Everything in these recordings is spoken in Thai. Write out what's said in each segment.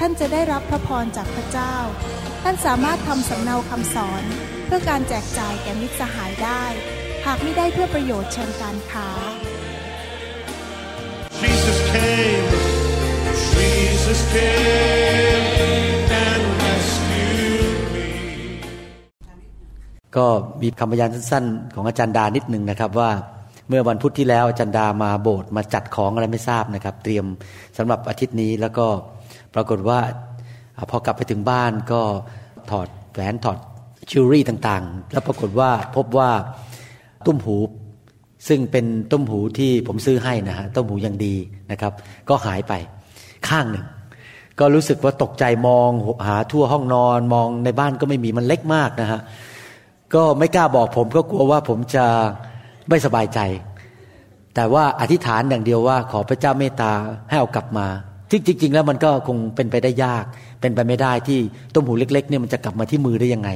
ท่านจะได้รับพระพรจากพระเจ้า ท่านสามารถทำสำเนาคำสอน เพื่อการแจกจ่ายแก่มิตรสหายได้ หากไม่ได้เพื่อประโยชน์เชิงการค้า Jesus came, Jesus came and rescued me. ก็มีคำพยานสั้นๆ ของอาจารย์ดานิดหนึ่งนะครับว่าเมื่อวันพุธที่แล้วอาจารย์ดามาโบสถ์มาจัดของอะไรไม่ทราบนะครับ เตรียมสำหรับอาทิตย์นี้แล้วก็ ปรากฏว่าพอกลับไปถึงบ้านก็ถอดแหวนถอดจิวเวลรี่ต่างๆ แล้วปรากฏว่าพบว่าตุ้มหู ซึ่งเป็นตุ้มหูที่ผมซื้อให้นะฮะตุ้มหูยังดีนะครับ ก็หายไปข้างหนึ่ง ก็รู้สึกว่าตกใจมองหาทั่วห้องนอนมองในบ้านก็ไม่มีมันเล็กมากนะฮะก็ไม่กล้าบอกผมก็กลัวว่าผมจะไม่สบายใจ แต่ว่าอธิษฐานอย่างเดียวว่า ขอพระเจ้าเมตตาให้เอากลับมา ที่จริง ๆ แล้วมันก็คงเป็นไปได้ยาก เป็นไปไม่ได้ที่ต้มหูเล็กๆเนี่ยมันจะกลับมาที่มือได้ยังไง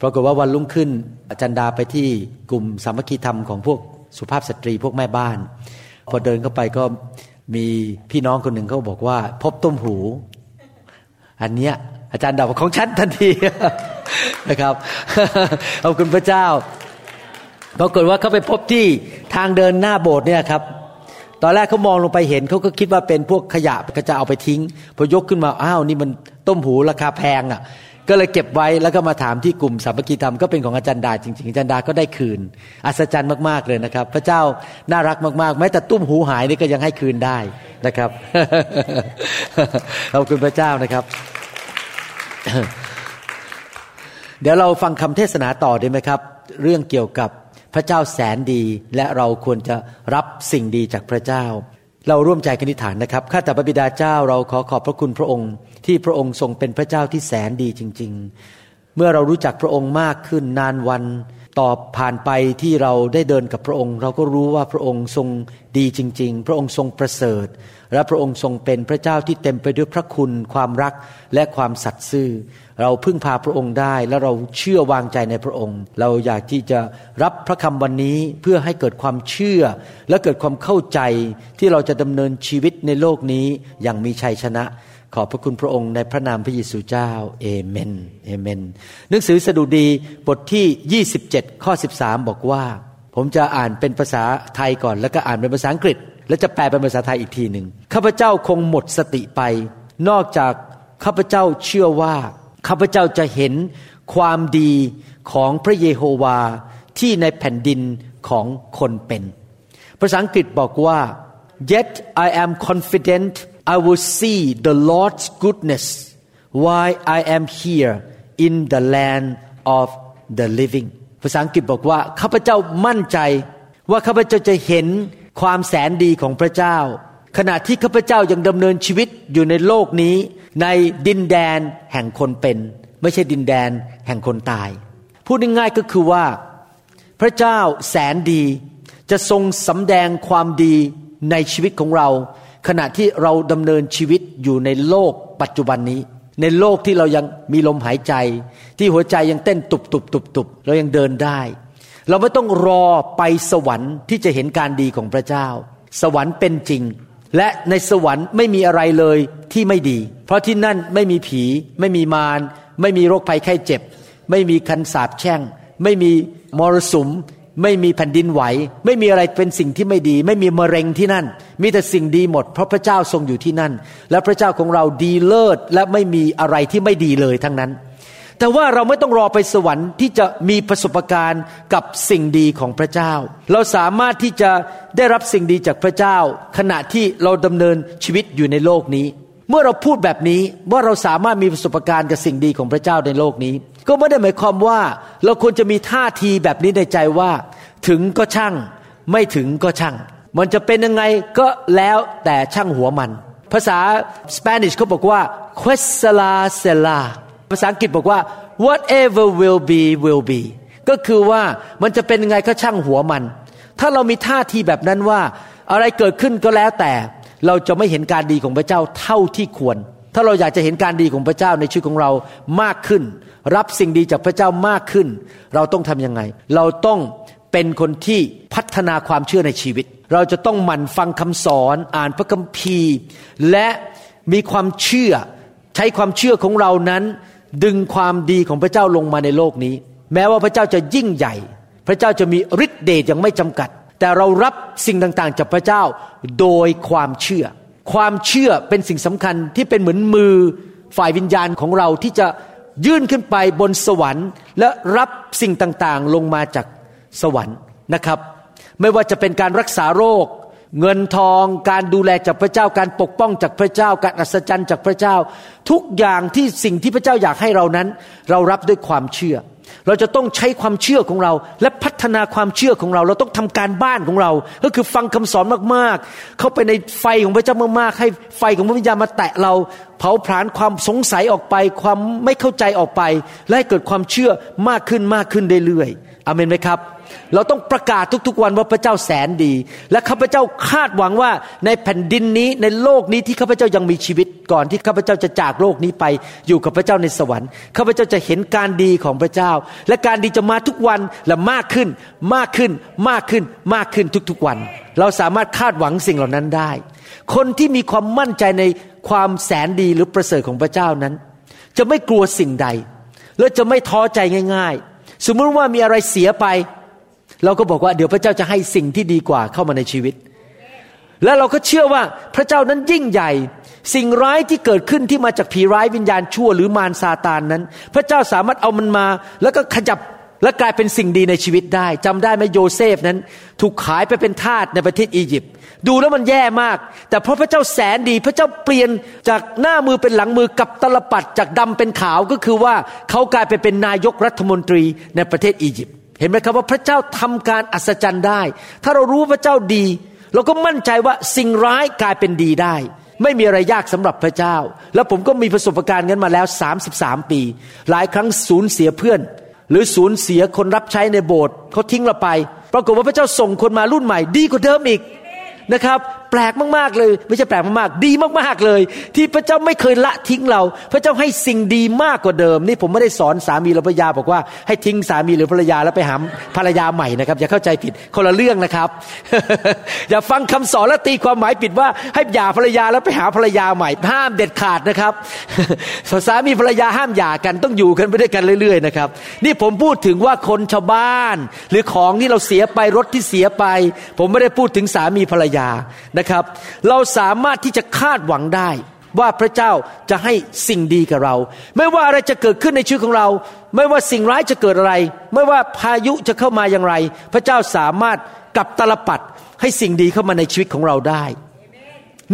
ปรากฏว่าวันรุ่งขึ้นอาจารย์ดาไปที่กลุ่มสามัคคีธรรมของพวกสุภาพสตรีพวกแม่บ้าน พอเดินเข้าไปก็มีพี่น้องคนหนึ่งเขาบอกว่า พบต้มหู อันเนี้ยอาจารย์ดาบอกของฉันทันทีนะครับขอบคุณพระเจ้าปรากฏว่าเขาไปพบที่ทางเดินหน้าโบสถ์เนี่ยครับ ตอนแรกเขามองลงไปเห็นเขาก็คิดว่าเป็นพวกขยะก็จะเอาไปทิ้ง พอยกขึ้นมาอ้าวนี่มันต้มหูราคาแพงอะ ก็เลยเก็บไว้แล้วก็มาถามที่กลุ่มสามัคคีธรรมก็เป็นของอาจารย์ดาจริงๆอาจารย์ดาก็ได้คืน อัศจรรย์มากๆเลยนะครับ พระเจ้าน่ารักมากๆแม้แต่ตุ้มหูหายนี่ก็ยังให้คืนได้นะครับขอบคุณพระเจ้านะครับเดี๋ยวเราฟังคำเทศนาต่อได้ไหมครับ เรื่องเกี่ยวกับ พระเจ้าแสนดีและเราควรจะรับสิ่งดีจากพระเจ้า เราร่วมใจกันอธิษฐานนะครับข้าแต่พระบิดาเจ้าเราขอขอบพระคุณพระองค์ ที่พระองค์ทรงเป็นพระเจ้าที่แสนดีจริง ๆ เมื่อเรารู้จักพระองค์มากขึ้นนานวันต่อผ่านไปที่เราได้เดินกับพระองค์ เราก็รู้ว่าพระองค์ทรงดีจริง ๆ พระองค์ทรงประเสริฐ และพระองค์ทรงเป็นพระเจ้าที่เต็มไปด้วยพระคุณ ความรักและความสัตย์ซื่อ เราพึ่งพาพระองค์ได้ และเราเชื่อวางใจในพระองค์ เราอยากที่จะรับพระคำวันนี้เพื่อให้เกิดความเชื่อ และเกิดความเข้าใจที่เราจะดำเนินชีวิตในโลกนี้อย่างมีชัยชนะ ขอบพระคุณพระองค์ในพระนามพระเยซูเจ้าเอเมนเอเมนหนังสือสดุดีบทที่ 27 ข้อ 13 บอกว่า ผมจะอ่านเป็นภาษาไทยก่อน แล้วก็อ่านเป็นภาษาอังกฤษ แล้วจะแปลเป็นภาษาไทยอีกทีหนึ่งข้าพเจ้าคงหมดสติไป นอกจากข้าพเจ้าเชื่อว่า ข้าพเจ้าจะเห็นความดีของพระเยโฮวาที่ในแผ่นดินของคนเป็น ภาษาอังกฤษบอกว่า yet I am confident I will see the Lord's goodness while I am here in the land of the living ภาษาอังกฤษบอกว่าข้าพเจ้ามั่นใจว่าข้าพเจ้าจะเห็นความแสนดีของพระเจ้า ขณะที่ข้าพเจ้ายังดำเนินชีวิตอยู่ในโลกนี้ ในดินแดนแห่งคนเป็น ไม่ใช่ดินแดนแห่งคนตาย พูดง่ายๆก็คือว่า พระเจ้าแสนดีจะทรงสำแดงความดีในชีวิตของเรา ขณะที่เราดำเนินชีวิตอยู่ในโลกปัจจุบันนี้ ในโลกที่เรายังมีลมหายใจ ที่หัวใจยังเต้นตุบตุบตุบตุบเรายังเดินได้ เราไม่ต้องรอไปสวรรค์ที่จะเห็นการดีของพระเจ้า สวรรค์เป็นจริง และในสวรรค์ไม่มีอะไรเลยที่ไม่ดี เพราะที่นั่นไม่มีผี ไม่มีมาร ไม่มีโรคภัยไข้เจ็บ ไม่มีคันสาบแช่ง ไม่มีมรสุม ไม่มีแผ่นดินไหว ไม่มีอะไรเป็นสิ่งที่ไม่ดี ไม่มีมะเร็งที่นั่น มีแต่สิ่งดีหมด เพราะพระเจ้าทรงอยู่ที่นั่น และพระเจ้าของเราดีเลิศและไม่มีอะไรที่ไม่ดีเลยทั้งนั้น แต่ว่าเราไม่ต้องรอไปสวรรค์ที่จะมีประสบการณ์กับสิ่งดีของพระเจ้า เราสามารถที่จะได้รับสิ่งดีจากพระเจ้า ขณะที่เราดำเนินชีวิตอยู่ในโลกนี้ เมื่อเราพูดแบบนี้ว่าเราสามารถมีประสบการณ์กับสิ่งดีของพระเจ้าในโลกนี้ ก็ไม่ได้หมายความว่าเราควรจะมีท่าทีแบบนี้ในใจว่า ถึงก็ช่าง ไม่ถึงก็ช่าง มันจะเป็นยังไงก็แล้วแต่ช่างหัวมัน ภาษาสเปนิชเขาบอกว่า quesala sela ภาษาอังกฤษบอกว่า whatever will be will be ก็คือว่ามันจะเป็นยังไงก็ช่างหัวมัน ถ้าเรามีท่าทีแบบนั้นว่า อะไรเกิดขึ้นก็แล้วแต่ เราจะไม่เห็นการดีของพระเจ้าเท่าที่ควร ถ้าเราอยากจะเห็นการดีของพระเจ้าในชีวิตของเรามากขึ้น รับสิ่งดีจากพระเจ้ามากขึ้น เราต้องทำยังไง เราต้องเป็นคนที่พัฒนาความเชื่อในชีวิต เราจะต้องหมั่นฟังคำสอนอ่านพระคัมภีร์ และมีความเชื่อใช้ความเชื่อของเรานั้น ดึงความดีของพระเจ้าลงมาในโลกนี้ แม้ว่าพระเจ้าจะยิ่งใหญ่ พระเจ้าจะมีฤทธิเดชอย่างไม่จำกัด แต่เรารับสิ่งต่างๆ จากพระเจ้าโดยความเชื่อ ความเชื่อเป็นสิ่งสำคัญที่เป็นเหมือนมือฝ่ายวิญญาณของเราที่จะยื่นขึ้นไปบนสวรรค์ และรับสิ่งต่างๆลงมาจากสวรรค์นะครับ ไม่ว่าจะเป็นการรักษาโรค เงินทองการดูแลจากพระเจ้าการปกป้องจากพระเจ้า การอัศจรรย์จากพระเจ้า ทุกอย่างที่สิ่งที่พระเจ้าอยากให้เรานั้น เรารับด้วยความเชื่อ เราจะต้องใช้ความเชื่อของเรา และพัฒนาความเชื่อของเรา เราต้องทำการบ้านของเรา ก็คือฟังคำสอนมากๆ เข้าไปในไฟของพระเจ้ามากๆ ให้ไฟของพระวิญญาณมาแตะเรา เผาผลาญความสงสัยออกไป ความไม่เข้าใจออกไป และให้เกิดความเชื่อมากขึ้นมากขึ้นเรื่อยๆอเมนไหมครับ เราต้องประกาศทุกๆวันว่าพระเจ้าแสนดี และข้าพเจ้าคาดหวังว่าในแผ่นดินนี้ในโลกนี้ที่ข้าพเจ้ายังมีชีวิตก่อนที่ข้าพเจ้าจะจากโลกนี้ไป อยู่กับพระเจ้าในสวรรค์ข้าพเจ้าจะเห็นการดีของพระเจ้า และการดีจะมาทุกวันและมากขึ้นมากขึ้นมากขึ้นมากขึ้นทุกๆวัน เราสามารถคาดหวังสิ่งเหล่านั้นได้ คนที่มีความมั่นใจในความแสนดีหรือประเสริฐของพระเจ้านั้น จะไม่กลัวสิ่งใด และจะไม่ท้อใจง่าย ๆ สมมติว่ามีอะไรเสียไป เราก็บอกว่าเดี๋ยวพระเจ้าจะให้สิ่งที่ดีกว่าเข้ามาในชีวิต และเราก็เชื่อว่าพระเจ้านั้นยิ่งใหญ่ สิ่งร้ายที่เกิดขึ้นที่มาจากผีร้ายวิญญาณชั่วหรือมารซาตานนั้น พระเจ้าสามารถเอามันมา แล้วก็ขยับและกลายเป็นสิ่งดีในชีวิตได้จำได้ไหมโยเซฟนั้น ถูกขายไปเป็นทาสในประเทศอียิปต์ดูแล้วมันแย่มาก แต่เพราะพระเจ้าแสนดี พระเจ้าเปลี่ยนจากหน้ามือเป็นหลังมือกลับตาลปัตรจากดำเป็นขาวก็คือว่าเขากลายไปเป็นนายกรัฐมนตรีในประเทศอียิปต์ เห็นไหมครับว่าพระเจ้าทำการอัศจรรย์ได้ ถ้าเรารู้พระเจ้าดี เราก็มั่นใจว่าสิ่งร้ายกลายเป็นดีได้ ไม่มีอะไรยากสำหรับพระเจ้า แล้วผมก็มีประสบการณ์กันมาแล้ว 33 ปี หลายครั้งสูญเสียเพื่อน หรือสูญเสียคนรับใช้ในโบสถ์เขาทิ้งเราไป ปรากฏว่าพระเจ้าส่งคนมารุ่นใหม่ ดีกว่าเดิมอีกนะครับ ปลกมากๆเลย ไม่ใช่แปลกมากๆ ดีมากๆเลย ที่พระเจ้าไม่เคยละทิ้งเรา พระเจ้าให้สิ่งดีมากกว่าเดิม นี่ผมไม่ได้สอนสามีหรือภรรยาบอกว่าให้ทิ้งสามีหรือภรรยาแล้วไปหาภรรยาใหม่นะครับ อย่าเข้าใจผิดคนละเรื่องนะครับ อย่าฟังคำสอนแล้วตีความหมายผิดว่า ให้หย่าภรรยาแล้วไปหาภรรยาใหม่ ห้ามเด็ดขาดนะครับสามีภรรยาห้ามหย่ากันต้องอยู่กันไปด้วยกันเรื่อยๆนะครับนี่ผมพูดถึงว่าคนชาวบ้าน หรือของที่เราเสียไปรถที่เสียไป ผมไม่ได้พูดถึงสามีภรรยานะครับ เราสามารถที่จะคาดหวังได้ ว่าพระเจ้าจะให้สิ่งดีกับเรา ไม่ว่าอะไรจะเกิดขึ้นในชีวิตของเรา ไม่ว่าสิ่งร้ายจะเกิดอะไร ไม่ว่าพายุจะเข้ามาอย่างไร พระเจ้าสามารถกับตลปัดให้สิ่งดีเข้ามาในชีวิตของเราได้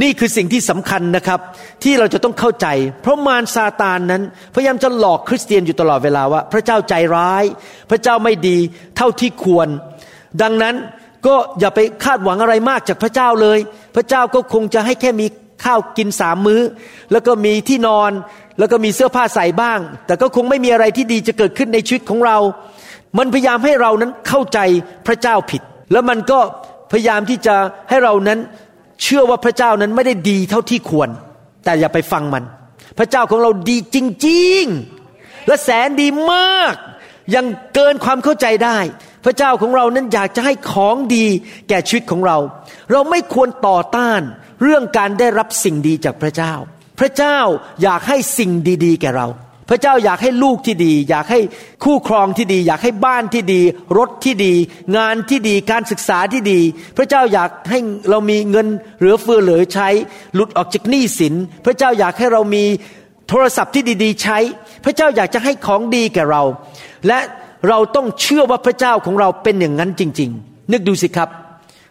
นี่คือสิ่งที่สำคัญนะครับ ที่เราจะต้องเข้าใจ เพราะมารซาตานนั้น พยายามจะหลอกคริสเตียนอยู่ตลอดเวลาว่า พระเจ้าใจร้าย พระเจ้าไม่ดีเท่าที่ควร ดังนั้น ก็อย่าไปคาดหวังอะไรมากจากพระเจ้าเลย พระเจ้าก็คงจะให้แค่มีข้าวกินสามมื้อ แล้วก็มีที่นอน แล้วก็มีเสื้อผ้าใส่บ้าง แต่ก็คงไม่มีอะไรที่ดีจะเกิดขึ้นในชีวิตของเรา มันพยายามให้เรานั้นเข้าใจพระเจ้าผิด แล้วมันก็พยายามที่จะให้เรานั้นเชื่อว่าพระเจ้านั้นไม่ได้ดีเท่าที่ควร แต่อย่าไปฟังมัน พระเจ้าของเราดีจริง ๆ และแสนดีมาก ยังเกินความเข้าใจได้ พระเจ้าของเรานั้นอยากจะให้ของดีแก่ชีวิตของเรา เราไม่ควรต่อต้านเรื่องการได้รับสิ่งดีจากพระเจ้า พระเจ้าอยากให้สิ่งดีๆ แก่เรา พระเจ้าอยากให้ลูกที่ดี อยากให้คู่ครองที่ดี อยากให้บ้านที่ดี รถที่ดี งานที่ดีการศึกษาที่ดี พระเจ้าอยากให้เรามีเงินเหลือเฟือเหลือใช้ หลุดออกจากหนี้สิน พระเจ้าอยากให้เรามีโทรศัพท์ที่ดีๆ ใช้ พระเจ้าอยากจะให้ของดีแก่เรา และ เราต้องเชื่อว่าพระเจ้าของเราเป็นอย่างนั้นจริง ๆ นึกดูสิครับ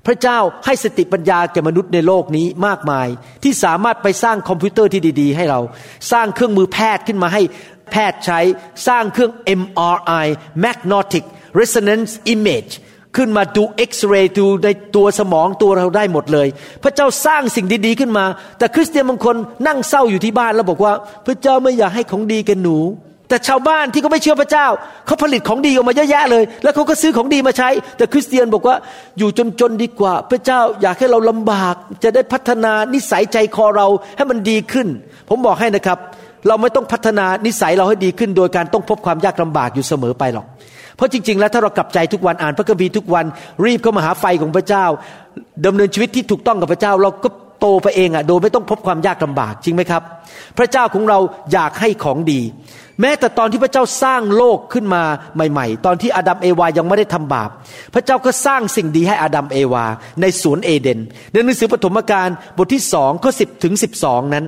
พระเจ้าให้สติปัญญาแก่มนุษย์ในโลกนี้มากมาย ที่สามารถไปสร้างคอมพิวเตอร์ที่ดี ๆ ให้เรา สร้างเครื่องมือแพทย์ขึ้นมาให้แพทย์ใช้ สร้างเครื่อง MRI magnetic resonance image ขึ้นมาดูเอ็กซเรย์ดูในตัวสมองตัวเราได้หมดเลย พระเจ้าสร้างสิ่งดี ๆ ขึ้นมา แต่คริสเตียนบางคนนั่งเศร้าอยู่ที่บ้านแล้วบอกว่า พระเจ้าไม่อยากให้ของดีกันหนู แต่ชาวบ้านที่เขาไม่เชื่อพระเจ้าเขาผลิตของดีออกมาเยอะแยะเลย แล้วเขาก็ซื้อของดีมาใช้ แต่คริสเตียนบอกว่าอยู่จนๆดีกว่า พระเจ้าอยากให้เราลำบาก จะได้พัฒนานิสัยใจคอเราให้มันดีขึ้น ผมบอกให้นะครับ เราไม่ต้องพัฒนานิสัยเราให้ดีขึ้น โดยการต้องพบความยากลำบากอยู่เสมอไปหรอก เพราะจริง ๆ แล้วถ้าเรากลับใจทุกวันอ่านพระคัมภีร์ทุกวัน รีบเข้ามาหาไฟของพระเจ้าดำเนินชีวิตที่ถูกต้องกับพระเจ้าเราก็โตไปเองอะโดยไม่ต้องพบความยากลำบากจริงไหมครับ พระเจ้าของเราอยากให้ของดี แม้แต่ตอนที่พระเจ้าสร้างโลกขึ้นมาใหม่ ๆ ตอนที่อาดัมเอวายังไม่ได้ทำบาป พระเจ้าก็สร้างสิ่งดีให้อาดัมเอวา ในสวนเอเดน ในหนังสือปฐมกาลบทที่สองข้อสิบถึงสิบสองนั้น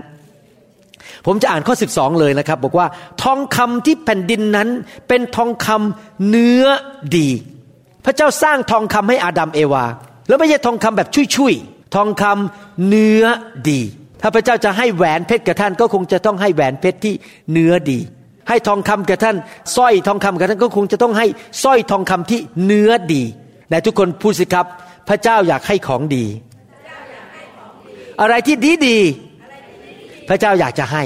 ผมจะอ่านข้อ 12 เลยนะครับ บอกว่าทองคำที่แผ่นดินนั้นเป็นทองคำเนื้อดี พระเจ้าสร้างทองคำให้อาดัมเอวา แล้วไม่ใช่ทองคำแบบชุยๆทองคำเนื้อดี ถ้าพระเจ้าจะให้แหวนเพชรกับท่านก็คงจะต้องให้แหวนเพชรที่เนื้อดี ให้ทองคำกับท่านสร้อยทองคำกับท่านก็คงจะต้องให้สร้อยทองคำที่เนื้อดีแต่ทุกคนพูดสิครับ พระเจ้าอยากให้ของดี อะไรที่ดีดี พระเจ้าอยากจะให้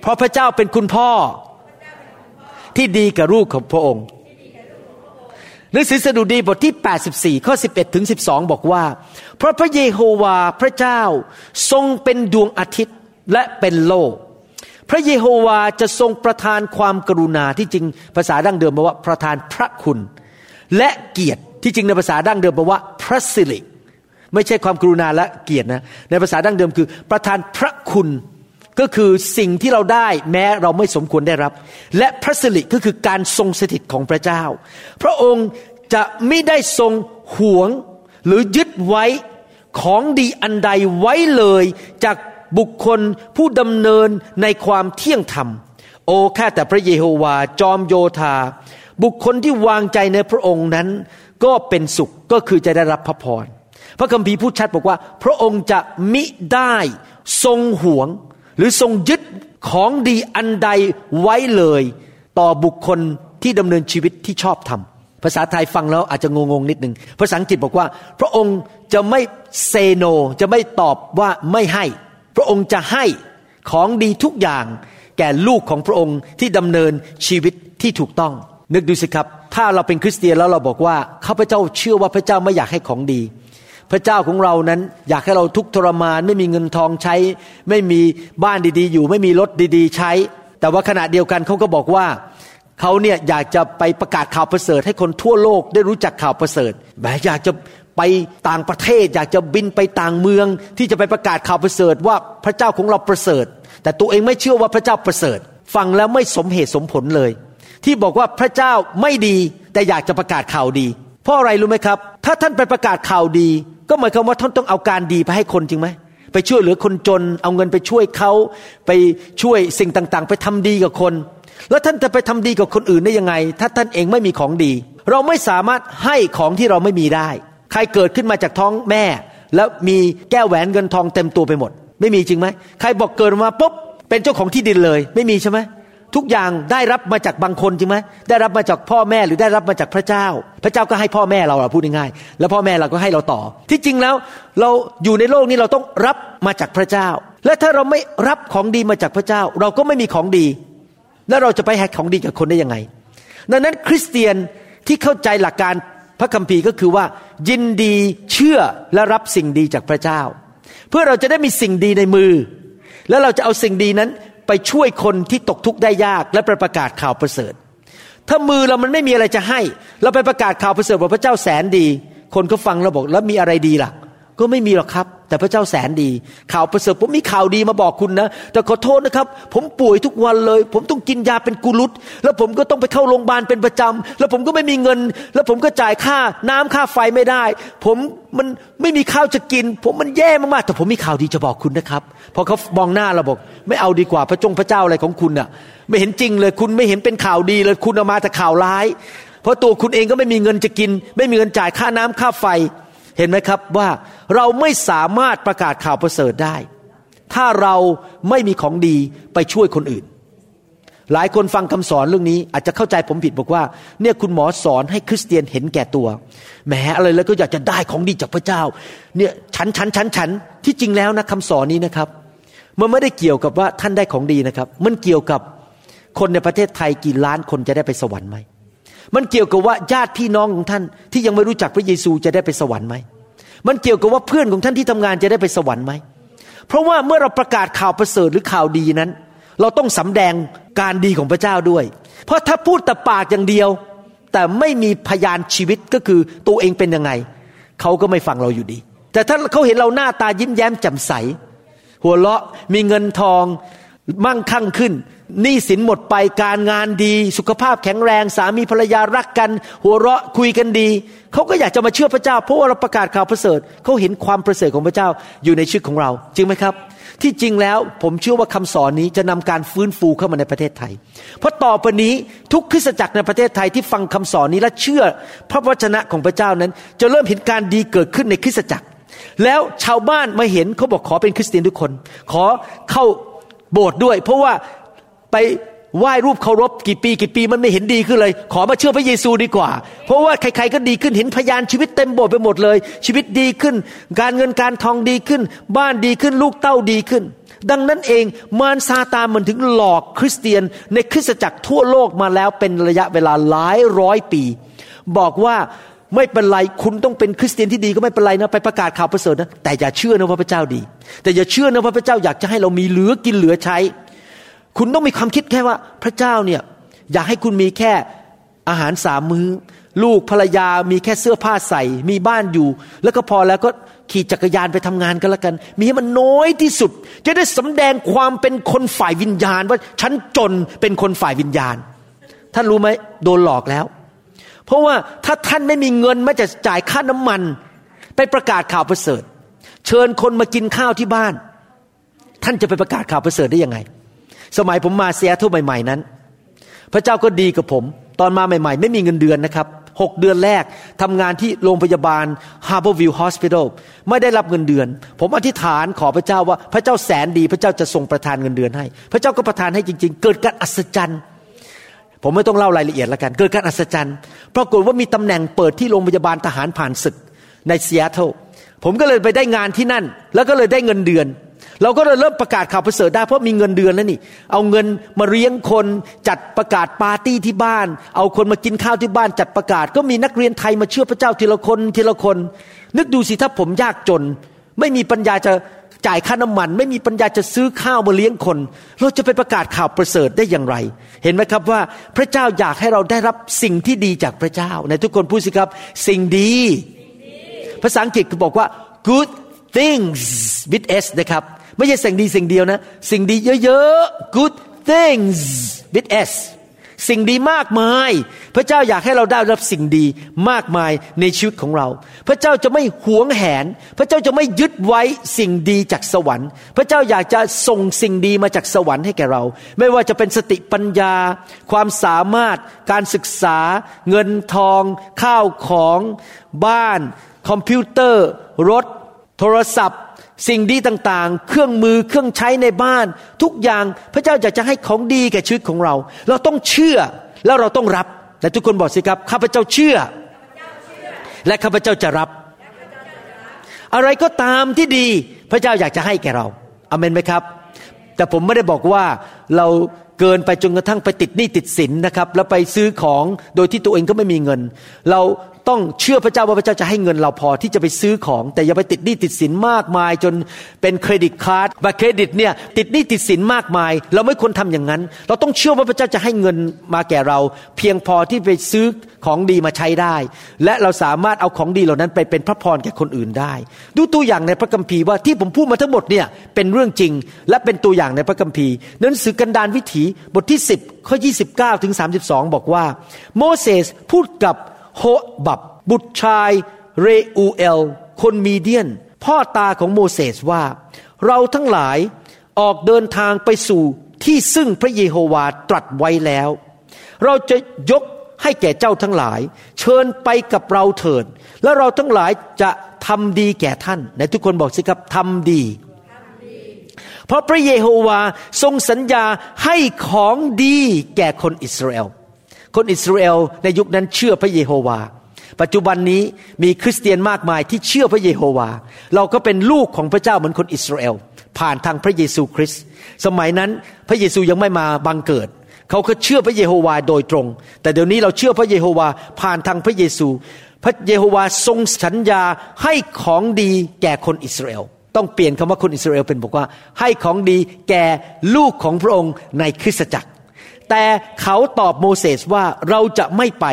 เพราะพระเจ้าเป็นคุณพ่อที่ดีกับลูกของพระองค์หนังสือสดุดีบทที่ 84 ข้อ 11 ถึง 12 บอกว่า เพราะพระเยโฮวาพระเจ้าทรงเป็นดวงอาทิตย์และเป็นโลก พระเยโฮวาจะทรงประทานความกรุณาที่จริงภาษาดั้งเดิมบอกว่าประทานพระคุณ และเกียรติที่จริงในภาษาดั้งเดิมบอกว่าพระสิริไม่ใช่ความกรุณาและเกียรตินะในภาษาดั้งเดิมคือ ประทานพระคุณก็คือสิ่งที่เราได้แม้เราไม่สมควรได้รับ และพระสิริก็คือการทรงสถิตของพระเจ้า พระองค์จะไม่ได้ทรงหวงหรือยึดไว้ของดีอันใดไว้เลยจาก บุคคลผู้ดำเนินในความเที่ยงธรรม โอ้แค่แต่พระเยโฮวาจอมโยธา บุคคลที่วางใจในพระองค์นั้น ก็เป็นสุขก็คือจะได้รับพระพรพระคัมภีร์พูดชัดบอกว่า พระองค์จะมิได้ทรงหวง หรือทรงยึดของดีอันใดไว้เลย ต่อบุคคลที่ดำเนินชีวิตที่ชอบทำภาษาไทยฟังแล้วอาจจะงงๆนิดหนึ่งภาษาอังกฤษบอกว่า พระองค์จะไม่เซโน จะไม่ตอบว่าไม่ให้ ระองค์จะให้ของดีทุกอย่างแก่ลูกของพระองค์ที่ดำเนินชีวิตที่ถูกต้อง นึกดูสิครับ ถ้าเราเป็นคริสเตียนแล้วเราบอกว่าข้าพเจ้าเชื่อว่าพระเจ้าไม่อยากให้ของดี พระเจ้าของเรานั้นอยากให้เราทุกทรมาน ไม่มีเงินทองใช้ ไม่มีบ้านดีๆ อยู่ ไม่มีรถดีๆ ใช้ แต่ว่าขณะเดียวกันเขาก็บอกว่าเขาเนี่ยอยากจะไปประกาศข่าวประเสริฐ ให้คนทั่วโลกได้รู้จักข่าวประเสริฐแหมอยากจะ ไปต่างประเทศ อยากจะบินไปต่างเมือง ที่จะไปประกาศข่าวประเสริฐว่าพระเจ้าของเราประเสริฐ แต่ตัวเองไม่เชื่อว่าพระเจ้าประเสริฐ ฟังแล้วไม่สมเหตุสมผลเลย ที่บอกว่าพระเจ้าไม่ดีแต่อยากจะประกาศข่าวดี เพราะอะไรรู้ไหมครับ ถ้าท่านไปประกาศข่าวดี ก็หมายความว่าท่านต้องเอาการดีไปให้คนจริงไหมไปช่วยเหลือคนจน เอาเงินไปช่วยเขาไปช่วยสิ่งต่างๆ ไปทำดีกับคน แล้วท่านจะไปทำดีกับคนอื่นได้ยังไง ถ้าท่านเองไม่มีของดี เราไม่สามารถให้ของที่เราไม่มีได้ ใครเกิดขึ้นมาจากท้องแม่ แล้วมีแก้วแหวนเงินทองเต็มตัวไปหมด ไม่มีจริงไหมใครบอกเกิดมาปุ๊บเป็นเจ้าของที่ดินเลย ไม่มีใช่ไหมทุกอย่างได้รับมาจากบางคนจริงไหมได้รับมาจากพ่อแม่หรือได้รับมาจากพระเจ้า พระเจ้าก็ให้พ่อแม่เราเราพูดง่ายๆแล้วพ่อแม่เราก็ให้เราต่อ ที่จริงแล้วเราอยู่ในโลกนี้เราต้องรับมาจากพระเจ้า และถ้าเราไม่รับของดีมาจากพระเจ้า เราก็ไม่มีของดี แล้วเราจะไปให้ของดีกับคนได้ยังไง ดังนั้นคริสเตียนที่เข้าใจหลักการ พระคัมภีร์ก็คือว่า ยินดีเชื่อและรับสิ่งดีจากพระเจ้า เพื่อเราจะได้มีสิ่งดีในมือ แล้วเราจะเอาสิ่งดีนั้นไปช่วยคนที่ตกทุกข์ได้ยากและไปประกาศข่าวประเสริฐ ถ้ามือเรามันไม่มีอะไรจะให้ เราไปประกาศข่าวประเสริฐว่าพระเจ้าแสนดี คนก็ฟังเราบอกแล้วมีอะไรดีล่ะ ก็ไม่มีหรอกครับ แต่พระเจ้าแสนดี ข่าวประเสริฐผมมีข่าวดีมาบอกคุณนะ แต่ขอโทษนะครับ ผมป่วยทุกวันเลย ผมต้องกินยาเป็นกุลุตแล้วผมก็ต้องไปเข้าโรงพยาบาลเป็นประจำแล้วผมก็ไม่มีเงิน แล้วผมก็จ่ายค่าน้ำค่าไฟไม่ได้ ผมมันไม่มีข้าวจะกิน ผมมันแย่มากๆแต่ผมมีข่าวดีจะบอกคุณนะครับพอเขามองหน้าเราบอก ไม่เอาดีกว่าพระจงพระเจ้าอะไรของคุณอะ ไม่เห็นจริงเลย คุณไม่เห็นเป็นข่าวดีเลยคุณเอามาแต่ข่าวร้าย เพราะตัวคุณเองก็ไม่มีเงินจะกิน ไม่มีเงินจ่ายค่าน้ำค่าไฟ เห็นไหมครับว่าเราไม่สามารถประกาศข่าวประเสริฐได้ ถ้าเราไม่มีของดีไปช่วยคนอื่น หลายคนฟังคำสอนเรื่องนี้อาจจะเข้าใจผมผิดบอกว่า เนี่ยคุณหมอสอนให้คริสเตียนเห็นแก่ตัวแหมอะไรแล้วก็อยากจะได้ของดีจากพระเจ้า เนี่ยฉันฉันฉันฉันที่จริงแล้วนะคำสอนนี้นะครับ มันไม่ได้เกี่ยวกับว่าท่านได้ของดีนะครับ มันเกี่ยวกับคนในประเทศไทยกี่ล้านคนจะได้ไปสวรรค์ไหม มันเกี่ยวกับว่าญาติพี่น้องของท่านที่ยังไม่รู้จักพระเยซูจะได้ไปสวรรค์ไหม มันเกี่ยวกับว่าเพื่อนของท่านที่ทำงานจะได้ไปสวรรค์ไหม เพราะว่าเมื่อเราประกาศข่าวประเสริฐหรือข่าวดีนั้น เราต้องสำแดงการดีของพระเจ้าด้วย เพราะถ้าพูดแต่ปากอย่างเดียว แต่ไม่มีพยานชีวิตก็คือตัวเองเป็นยังไง เขาก็ไม่ฟังเราอยู่ดี แต่ถ้าเขาเห็นเราหน้าตายิ้มแย้มแจ่มใส หัวเราะมีเงินทองมั่งคั่งขึ้น หนี้สินหมดไปการงานดี สุขภาพแข็งแรงสามีภรรยารักกัน หัวเราะคุยกันดี เขาก็อยากจะมาเชื่อพระเจ้า เพราะว่าเราประกาศข่าวประเสริฐเขาเห็นความประเสริฐของพระเจ้าอยู่ในชีวิตของเรา จริงไหมครับ ที่จริงแล้วผมเชื่อว่าคำสอนนี้จะนำการฟื้นฟูเข้ามาในประเทศไทย เพราะต่อไปนี้ทุกคริสตจักรในประเทศไทยที่ฟังคำสอนนี้และเชื่อพระวจนะของพระเจ้านั้น จะเริ่มเห็นการดีเกิดขึ้นในคริสตจักร แล้วชาวบ้านมาเห็นเขาบอกขอเป็นคริสเตียนทุกคน ขอเข้าโบสถ์ด้วย เพราะว่า ไปไหว้รูปเคารพกี่ปีกี่ปีมันไม่เห็นดีขึ้นเลย ขอมาเชื่อพระเยซูดีกว่า เพราะว่าใครๆก็ดีขึ้นเห็นพยานชีวิตเต็มโบสถ์ไปหมดเลย ชีวิตดีขึ้น การเงินการทองดีขึ้น บ้านดีขึ้นลูกเต้าดีขึ้น ดังนั้นเองมารซาตานมันถึงหลอกคริสเตียนในคริสตจักรทั่วโลกมาแล้วเป็นระยะเวลาหลายร้อยปี บอกว่าไม่เป็นไรคุณต้องเป็นคริสเตียนที่ดีก็ไม่เป็นไรนะไปประกาศข่าวประเสริฐนะแต่อย่าเชื่อนะว่าพระเจ้าดี แต่อย่าเชื่อนะว่าพระเจ้าอยากจะให้เรามีเหลือกินเหลือใช้ คุณต้องมีความคิดแค่ว่าพระเจ้าเนี่ยอยากให้คุณมีแค่อาหารสามมือ้อ ลูกภรรยามีแค่เสื้อผ้าใส่ มีบ้านอยู่ แล้วก็พอแล้วก็ขี่จักรยานไปทำงานกันแล้วกัน มีให้มันน้อยที่สุด จะได้สำแดงความเป็นคนฝ่ายวิญญาณ ว่าฉันจนเป็นคนฝ่ายวิญญาณ ท่านรู้ไหมโดนหลอกแล้ว เพราะว่าถ้าท่านไม่มีเงินแม้จะจ่ายค่าน้ำมัน ไปประกาศข่าวประเสริฐ เชิญคนมากินข้าวที่บ้าน ท่านจะไปประกาศข่าวประเสริฐได้ยังไง สมัยผมมาซีแอตเทิลใหม่ๆนั้น พระเจ้าก็ดีกับผม ตอนมาใหม่ ๆ ไม่มีเงินเดือนนะครับหกเดือนแรกทำงานที่โรงพยาบาล Harborview Hospital ไม่ได้รับเงินเดือน ผมอธิษฐานขอพระเจ้าว่าพระเจ้าแสนดี พระเจ้าจะทรงประทานเงินเดือนให้ พระเจ้าก็ประทานให้จริง ๆ เกิดการอัศจรรย์ผมไม่ต้องเล่ารายละเอียดแล้วกัน เกิดการอัศจรรย์ปรากฏว่ามีตำแหน่งเปิดที่โรงพยาบาลทหารผ่านศึกในซีแอตเทิลผมก็เลยไปได้งานที่นั่น แล้วก็เลยได้เงินเดือน เราก็เริ่มประกาศข่าวประเสริฐได้เพราะมีเงินเดือนแล้วนี่ เอาเงินมาเลี้ยงคนจัดประกาศปาร์ตี้ที่บ้าน เอาคนมากินข้าวที่บ้านจัดประกาศ ก็มีนักเรียนไทยมาเชื่อพระเจ้าทีละคนทีละคน นึกดูสิถ้าผมยากจน ไม่มีปัญญาจะจ่ายค่าน้ำมัน ไม่มีปัญญาจะซื้อข้าวมาเลี้ยงคน เราจะไปประกาศข่าวประเสริฐได้อย่างไร เห็นไหมครับว่าพระเจ้าอยากให้เราได้รับสิ่งที่ดีจากพระเจ้าในทุกคนพูดสิครับ สิ่งดี ภาษาอังกฤษบอกว่า good things with s นะครับ ไม่ใช่สิ่งดีสิ่งเดียวนะ สิ่งดีเยอะๆ good things with s สิ่งดีมากมาย พระเจ้าอยากให้เราได้รับสิ่งดีมากมายในชีวิตของเรา พระเจ้าจะไม่หวงแหน พระเจ้าจะไม่ยึดไว้สิ่งดีจากสวรรค์ พระเจ้าอยากจะส่งสิ่งดีมาจากสวรรค์ให้แก่เรา ไม่ว่าจะเป็นสติปัญญา ความสามารถ การศึกษา เงินทอง ข้าวของ บ้าน คอมพิวเตอร์ รถ โทรศัพท์ สิ่งดีต่างๆ เครื่องมือเครื่องใช้ในบ้าน ทุกอย่างพระเจ้าอยากจะให้ของดีแก่ชีวิตของเรา เราต้องเชื่อแล้วเราต้องรับแต่ทุกคนบอกสิครับข้าพเจ้าเชื่อ และข้าพเจ้าจะรับ อะไรก็ตามที่ดีพระเจ้าอยากจะให้แก่เราอเมนไหมครับ แต่ผมไม่ได้บอกว่าเราเกินไปจนกระทั่งไปติดหนี้ติดสินนะครับ แล้วไปซื้อของโดยที่ตัวเองก็ไม่มีเงิน เรา ต้องเชื่อพระเจ้าว่าพระเจ้าจะให้เงินเราพอที่จะไปซื้อของ แต่อย่าไปติดหนี้ติดสินมากมาย จนเป็นเครดิตการ์ดบัตรเครดิตเนี่ยติดหนี้ติดสินมากมาย เราไม่ควรทำอย่างนั้น เราต้องเชื่อว่าพระเจ้าจะให้เงินมาแก่เรา เพียงพอที่ไปซื้อของดีมาใช้ได้ และเราสามารถเอาของดีเหล่านั้นไปเป็นพระพรแก่คนอื่นได้ ดูตัวอย่างในพระคัมภีร์ว่าที่ผมพูดมาทั้งหมดเนี่ยเป็นเรื่องจริง และเป็นตัวอย่างในพระคัมภีร์หนังสือกันดารวิถีบทที่ 10ข้อ29ถึง32 บอกว่า โมเสสพูดกับ โฮบับ บุตรชายเรอูเอล คนมีเดียน พ่อตาของโมเสสว่า เราทั้งหลายออกเดินทางไปสู่ที่ซึ่งพระเยโฮวาตรัสไว้แล้ว เราจะยกให้แก่เจ้าทั้งหลาย เชิญไปกับเราเถิด และเราทั้งหลายจะทำดีแก่ท่านในทุกคนบอกสิครับทำดีเพราะพระเยโฮวาทรงสัญญาให้ของดีแก่คนอิสราเอล คนอิสราเอลในยุคนั้นเชื่อพระเยโฮวา ปัจจุบันนี้มีคริสเตียนมากมายที่เชื่อพระเยโฮวา เราก็เป็นลูกของพระเจ้าเหมือนคนอิสราเอลผ่านทางพระเยซูคริสต์สมัยนั้นพระเยซูยังไม่มาบังเกิดเขาก็เชื่อพระเยโฮวาโดยตรง แต่เดี๋ยวนี้เราเชื่อพระเยโฮวาผ่านทางพระเยซู พระเยโฮวาทรงสัญญาให้ของดีแก่คนอิสราเอลต้องเปลี่ยนคำว่าคนอิสราเอลเป็นบอกว่า ให้ของดีแก่ลูกของพระองค์ในคริสตจักร แต่เขาตอบโมเสสว่าเราจะไม่ไป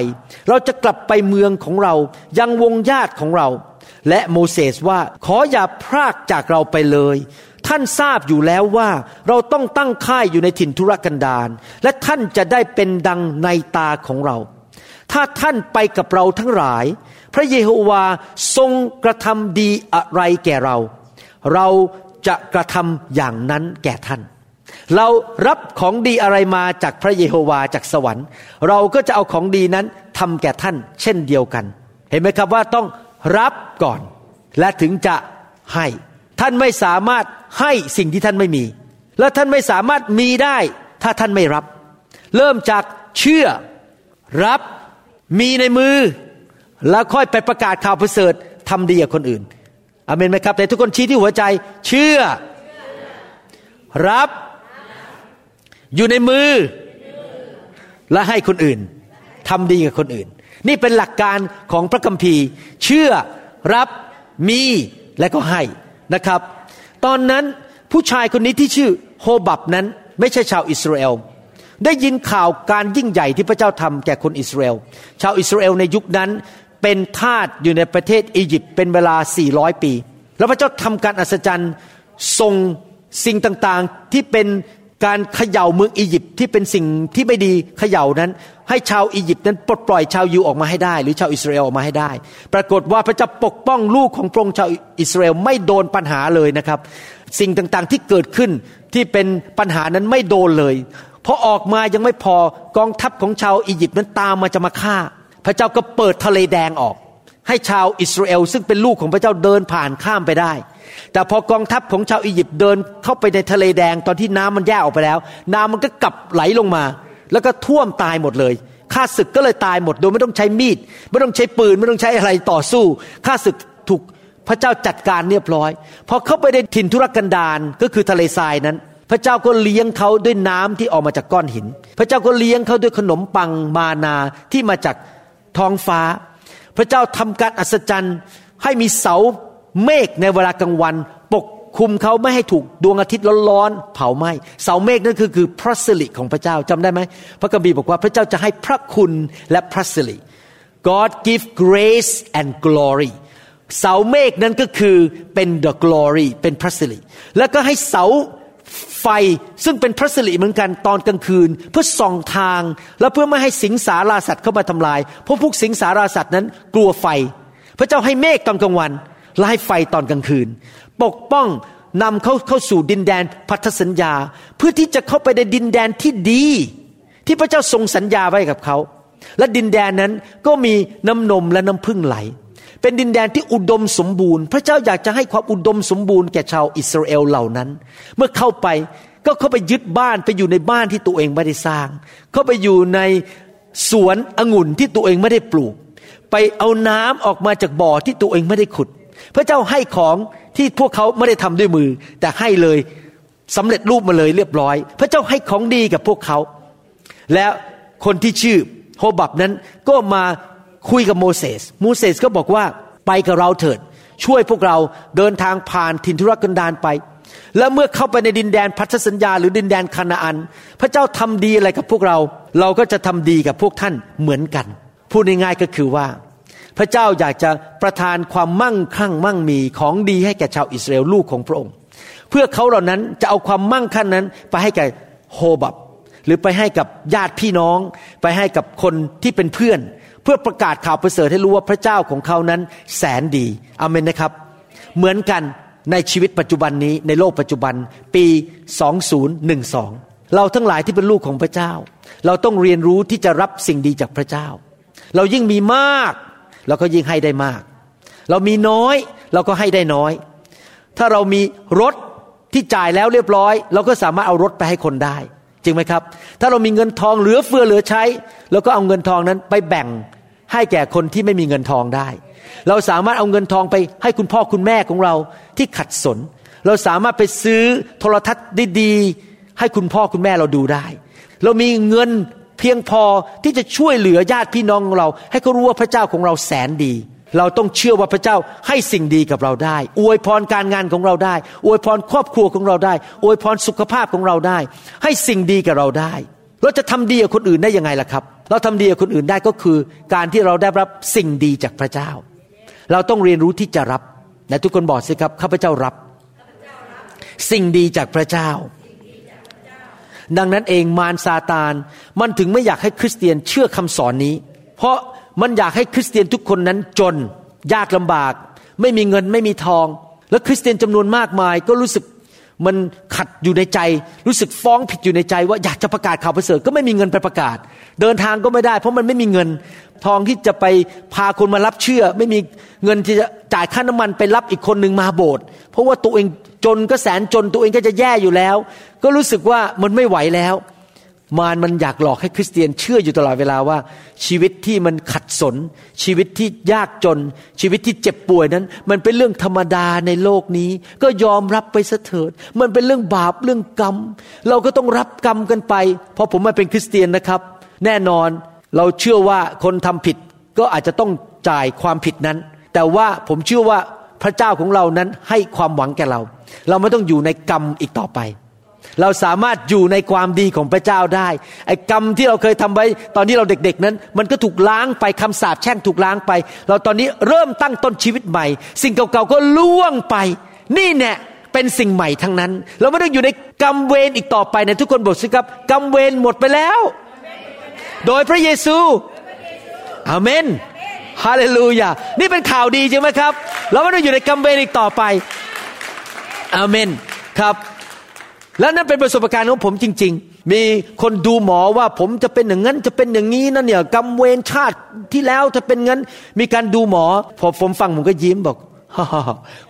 เราจะกลับไปเมืองของเรา ยังวงญาติของเรา และโมเสสว่าขออย่าพรากจากเราไปเลย ท่านทราบอยู่แล้วว่า เราต้องตั้งค่ายอยู่ในถิ่นทุรกันดารและท่านจะได้เป็นดังในตาของเรา ถ้าท่านไปกับเราทั้งหลาย พระเยโฮวาทรงกระทำดีอะไรแก่เรา เราจะกระทำอย่างนั้นแก่ท่าน เรารับของดีอะไรมาจากพระเยโฮวาจากสวรรค์ เราก็จะเอาของดีนั้นทำแก่ท่าน เช่นเดียวกัน เห็นไหมครับว่าต้องรับก่อน และถึงจะให้ ท่านไม่สามารถให้สิ่งที่ท่านไม่มี และท่านไม่สามารถมีได้ถ้าท่านไม่รับ เริ่มจากเชื่อรับมีในมือ แล้วค่อยไปประกาศข่าวประเสริฐทำดีกับคนอื่นอเมนไหมครับแต่ทุกคนชี้ที่หัวใจ เชื่อ รับ อยู่ในมือ และให้คนอื่นทำดีกับคนอื่น นี่เป็นหลักการของพระคัมภีร์ เชื่อรับมีและก็ให้นะครับ ตอนนั้นผู้ชายคนนี้ที่ชื่อโฮบับนั้นไม่ใช่ชาวอิสราเอลได้ยินข่าวการยิ่งใหญ่ที่พระเจ้าทำแก่คนอิสราเอล ชาวอิสราเอลในยุคนั้นเป็นทาสอยู่ในประเทศอียิปต์เป็นเวลา 400 ปี แล้วพระเจ้าทำการอัศจรรย์ส่งสิ่งต่างๆที่เป็น การเขย่าเมืองอียิปต์ที่เป็นสิ่งที่ไม่ดีเขย่านั้น ให้ชาวอียิปต์นั้นปลดปล่อยชาวยิวออกมาให้ได้ หรือชาวอิสราเอลออกมาให้ได้ ปรากฏว่าพระเจ้าปกป้องลูกของพระองค์ชาวอิสราเอลไม่โดนปัญหาเลยนะครับ สิ่งต่างๆที่เกิดขึ้นที่เป็นปัญหานั้นไม่โดนเลยพอออกมายังไม่พอกองทัพของชาวอียิปต์นั้นตามมาจะมาฆ่า พระเจ้าก็เปิดทะเลแดงออก ให้ชาวอิสราเอลซึ่งเป็นลูกของพระเจ้าเดินผ่านข้ามไปได้ แต่พอกองทัพของชาวอียิปต์เดินเข้าไปในทะเลแดงตอนที่น้ำมันแยกออกไปแล้ว น้ำมันก็กลับไหลลงมา แล้วก็ท่วมตายหมดเลยข้าศึกก็เลยตายหมดโดยไม่ต้องใช้มีด ไม่ต้องใช้ปืนไม่ต้องใช้อะไรต่อสู้ข้าศึกถูกพระเจ้าจัดการเรียบร้อยพอเข้าไปในถิ่นทุรกันดารก็คือทะเลทรายนั้น พระเจ้าก็เลี้ยงเขาด้วยน้ำที่ออกมาจากก้อนหิน พระเจ้าก็เลี้ยงเขาด้วยขนมปังมานาที่มาจากท้องฟ้า พระเจ้าทำการอัศจรรย์ให้มีเสา เมฆในเวลากลางวัน ปกคุมเขาไม่ให้ถูกดวงอาทิตย์ร้อนๆเผาไหม้เสาเมฆนั่นคือคือพระสิริของพระเจ้าจำได้ไหมพระคัมภีบอกว่าพระเจ้าจะให้พระคุณและพระสิริ God give grace and glory เสาเมฆนั้นก็คือเป็น the glory เป็นพระสิริแล้วก็ให้เสาไฟซึ่งเป็นพระสิริเหมือนกันตอนกลางคืน เพื่อส่องทางและเพื่อไม่ให้สิงสาราสัตว์เข้ามาทำลายเพราะพวกสิงสาราสัตว์นั้นกลัวไฟ พระเจ้าให้เมฆตอนกลางวัน และให้ไฟตอนกลางคืน ปกป้องนำเขาเข้าสู่ดินแดนพันธสัญญา เพื่อที่จะเข้าไปในดินแดนที่ดี ที่พระเจ้าทรงสัญญาไว้กับเขา และดินแดนนั้นก็มีน้ำนมและน้ำพึ่งไหล เป็นดินแดนที่อุดมสมบูรณ์ พระเจ้าอยากจะให้ความอุดมสมบูรณ์แก่ชาวอิสราเอลเหล่านั้น เมื่อเข้าไปก็เข้าไปยึดบ้านไปอยู่ในบ้านที่ตัวเองไม่ได้สร้าง เข้าไปอยู่ในสวนองุ่นที่ตัวเองไม่ได้ปลูก ไปเอาน้ำออกมาจากบ่อที่ตัวเองไม่ได้ขุด พระเจ้าให้ของที่พวกเขาไม่ได้ทำด้วยมือ แต่ให้เลยสำเร็จรูปมาเลยเรียบร้อย พระเจ้าให้ของดีกับพวกเขา แล้วคนที่ชื่อโฮบับนั้นก็มาคุยกับโมเสสโมเสสก็บอกว่าไปกับเราเถิด ช่วยพวกเราเดินทางผ่านถิ่นทุรกันดารไป แล้วเมื่อเข้าไปในดินแดนพันธสัญญาหรือดินแดนคานาอัน พระเจ้าทำดีอะไรกับพวกเรา เราก็จะทำดีกับพวกท่านเหมือนกันพูดง่ายๆก็คือว่า พระเจ้าอยากจะประทานความมั่งคั่งมั่งมีของดีให้แก่ชาวอิสราเอลลูกของพระองค์ เพื่อเขาเหล่านั้นจะเอาความมั่งคั่งนั้นไปให้แก่โฮบับ หรือไปให้กับญาติพี่น้อง ไปให้กับคนที่เป็นเพื่อน เพื่อประกาศข่าวประเสริฐให้รู้ว่าพระเจ้าของเขานั้นแสนดีอเมนนะครับ เหมือนกันในชีวิตปัจจุบันนี้ในโลกปัจจุบันปี 2012 เราทั้งหลายที่เป็นลูกของพระเจ้า เราต้องเรียนรู้ที่จะรับสิ่งดีจากพระเจ้า เรายิ่งมีมาก เราก็ยิ่งให้ได้มาก เรามีน้อยเราก็ให้ได้น้อย ถ้าเรามีรถที่จ่ายแล้วเรียบร้อย เราก็สามารถเอารถไปให้คนได้ จริงไหมครับ ถ้าเรามีเงินทองเหลือเฟือเหลือใช้เราก็เอาเงินทองนั้นไปแบ่งให้แก่คนที่ไม่มีเงินทองได้ เราสามารถเอาเงินทองไปให้คุณพ่อคุณแม่ของเราที่ขัดสน เราสามารถไปซื้อโทรทัศน์ดีๆให้คุณพ่อคุณแม่เราดูได้ เรามีเงิน เพียงพอที่จะช่วยเหลือญาติพี่น้องของเรา ให้เขารู้ว่าพระเจ้าของเราแสนดี เราต้องเชื่อว่าพระเจ้าให้สิ่งดีกับเราได้ อวยพรการงานของเราได้ อวยพรครอบครัวของเราได้ อวยพรสุขภาพของเราได้ ให้สิ่งดีกับเราได้ เราจะทำดีกับคนอื่นได้ยังไงล่ะครับ เราทำดีกับคนอื่นได้ก็คือ การที่เราได้รับสิ่งดีจากพระเจ้า เราต้องเรียนรู้ที่จะรับและทุกคนบอกสิครับข้าพเจ้ารับ สิ่งดีจากพระเจ้า ดังนั้นเองมารซาตาน มันถึงไม่อยากให้คริสเตียนเชื่อคำสอนนี้ เพราะมันอยากให้คริสเตียนทุกคนนั้นจน ยากลำบาก ไม่มีเงินไม่มีทอง แล้วคริสเตียนจำนวนมากมายก็รู้สึก มันขัดอยู่ในใจ รู้สึกฟ้องผิดอยู่ในใจ ว่าอยากจะประกาศข่าวประเสริฐก็ไม่มีเงินไปประกาศ เดินทางก็ไม่ได้ เพราะมันไม่มีเงิน ทองที่จะไปพาคนมารับเชื่อ ไม่มีเงินที่จะจ่ายค่าน้ำมันไปรับอีกคนหนึ่งมาโบสถ์เพราะว่าตัวเองจนก็แสนจนตัวเองก็จะแย่อยู่แล้ว ก็รู้สึกว่ามันไม่ไหวแล้ว มารมันอยากหลอกให้คริสเตียนเชื่ออยู่ตลอดเวลาว่า ชีวิตที่มันขัดสน ชีวิตที่ยากจน ชีวิตที่เจ็บป่วยนั้น มันเป็นเรื่องธรรมดาในโลกนี้ ก็ยอมรับไปเถิด มันเป็นเรื่องบาปเรื่องกรรม เราก็ต้องรับกรรมกันไปเพราะผมมาเป็นคริสเตียนนะครับ แน่นอนเราเชื่อว่าคนทำผิดก็อาจจะต้องจ่ายความผิดนั้น แต่ว่าผมเชื่อว่าพระเจ้าของเรานั้นให้ความหวังแก่เรา เราไม่ต้องอยู่ในกรรมอีกต่อไป เราสามารถอยู่ในความดีของพระเจ้าได้ ไอ้กรรมที่เราเคยทำไว้ตอนที่เราเด็กๆนั้น มันก็ถูกล้างไปคำสาปแช่งถูกล้างไป เราตอนนี้เริ่มตั้งต้นชีวิตใหม่ สิ่งเก่าๆก็ล่วงไป นี่แน่เป็นสิ่งใหม่ทั้งนั้น เราไม่ต้องอยู่ในกรรมเวรอีกต่อไปนะทุกคนบอกสิครับกรรมเวรหมดไปแล้ว โดยพระเยซูอาเมนฮาเลลูยานี่เป็นข่าวดีใช่ไหมครับ เราไม่ต้องอยู่ในกรรมเวรอีกต่อไปอาเมนครับ และนั่นเป็นประสบการณ์ของผมจริง ๆ มีคนดูหมอว่าผมจะเป็นอย่างนั้นจะเป็นอย่างนี้นั่นเนี่ยกรรมเวรชาติที่แล้วถ้าเป็นงั้น มีการดูหมอพอผมฟังผมก็ยิ้มบอก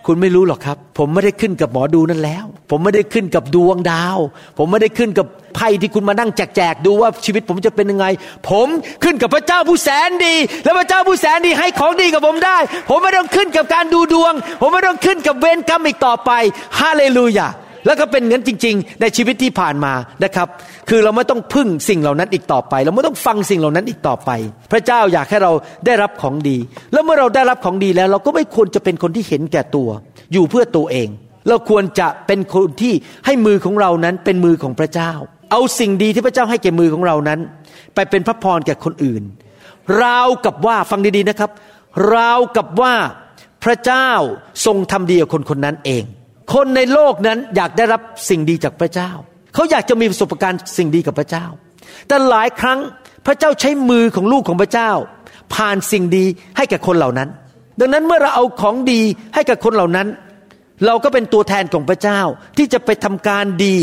คุณไม่รู้หรอกครับ ผมไม่ได้ขึ้นกับหมอดูนั่นแล้ว ผมไม่ได้ขึ้นกับดวงดาว ผมไม่ได้ขึ้นกับไพ่ที่คุณมานั่งแจกๆดูว่าชีวิตผมจะเป็นยังไง ผมขึ้นกับพระเจ้าผู้แสนดี และพระเจ้าผู้แสนดีให้ของดีกับผมได้ ผมไม่ต้องขึ้นกับการดูดวง ผมไม่ต้องขึ้นกับเวรกรรมอีกต่อไปฮาเลลูยา แล้วก็เป็นเงั้นจริง ๆ ในชีวิตที่ผ่านมานะครับ คือเราไม่ต้องพึ่งสิ่งเหล่านั้นอีกต่อไป เราไม่ต้องฟังสิ่งเหล่านั้นอีกต่อไป พระเจ้าอยากให้เราได้รับของดี แล้วเมื่อเราได้รับของดีแล้ว เราก็ไม่ควรจะเป็นคนที่เห็นแก่ตัว อยู่เพื่อตัวเอง เราควรจะเป็นคนที่ให้มือของเรานั้นเป็นมือของพระเจ้า เอาสิ่งดีที่พระเจ้าให้แก่มือของเรานั้น ไปเป็นพระพรแก่คนอื่นราวกับว่าฟังดีๆนะครับราวกับว่าพระเจ้าทรงทำดีกับคนคนนั้นเอง คนในโลกนั้นอยากได้รับสิ่งดีจากพระเจ้า เขาอยากจะมีประสบการณ์สิ่งดีกับพระเจ้า แต่หลายครั้งพระเจ้าใช้มือของลูกของพระเจ้า ผ่านสิ่งดีให้แก่คนเหล่านั้น ดังนั้นเมื่อเราเอาของดีให้กับคนเหล่านั้น เราก็เป็นตัวแทนของพระเจ้าที่จะไปทำการดี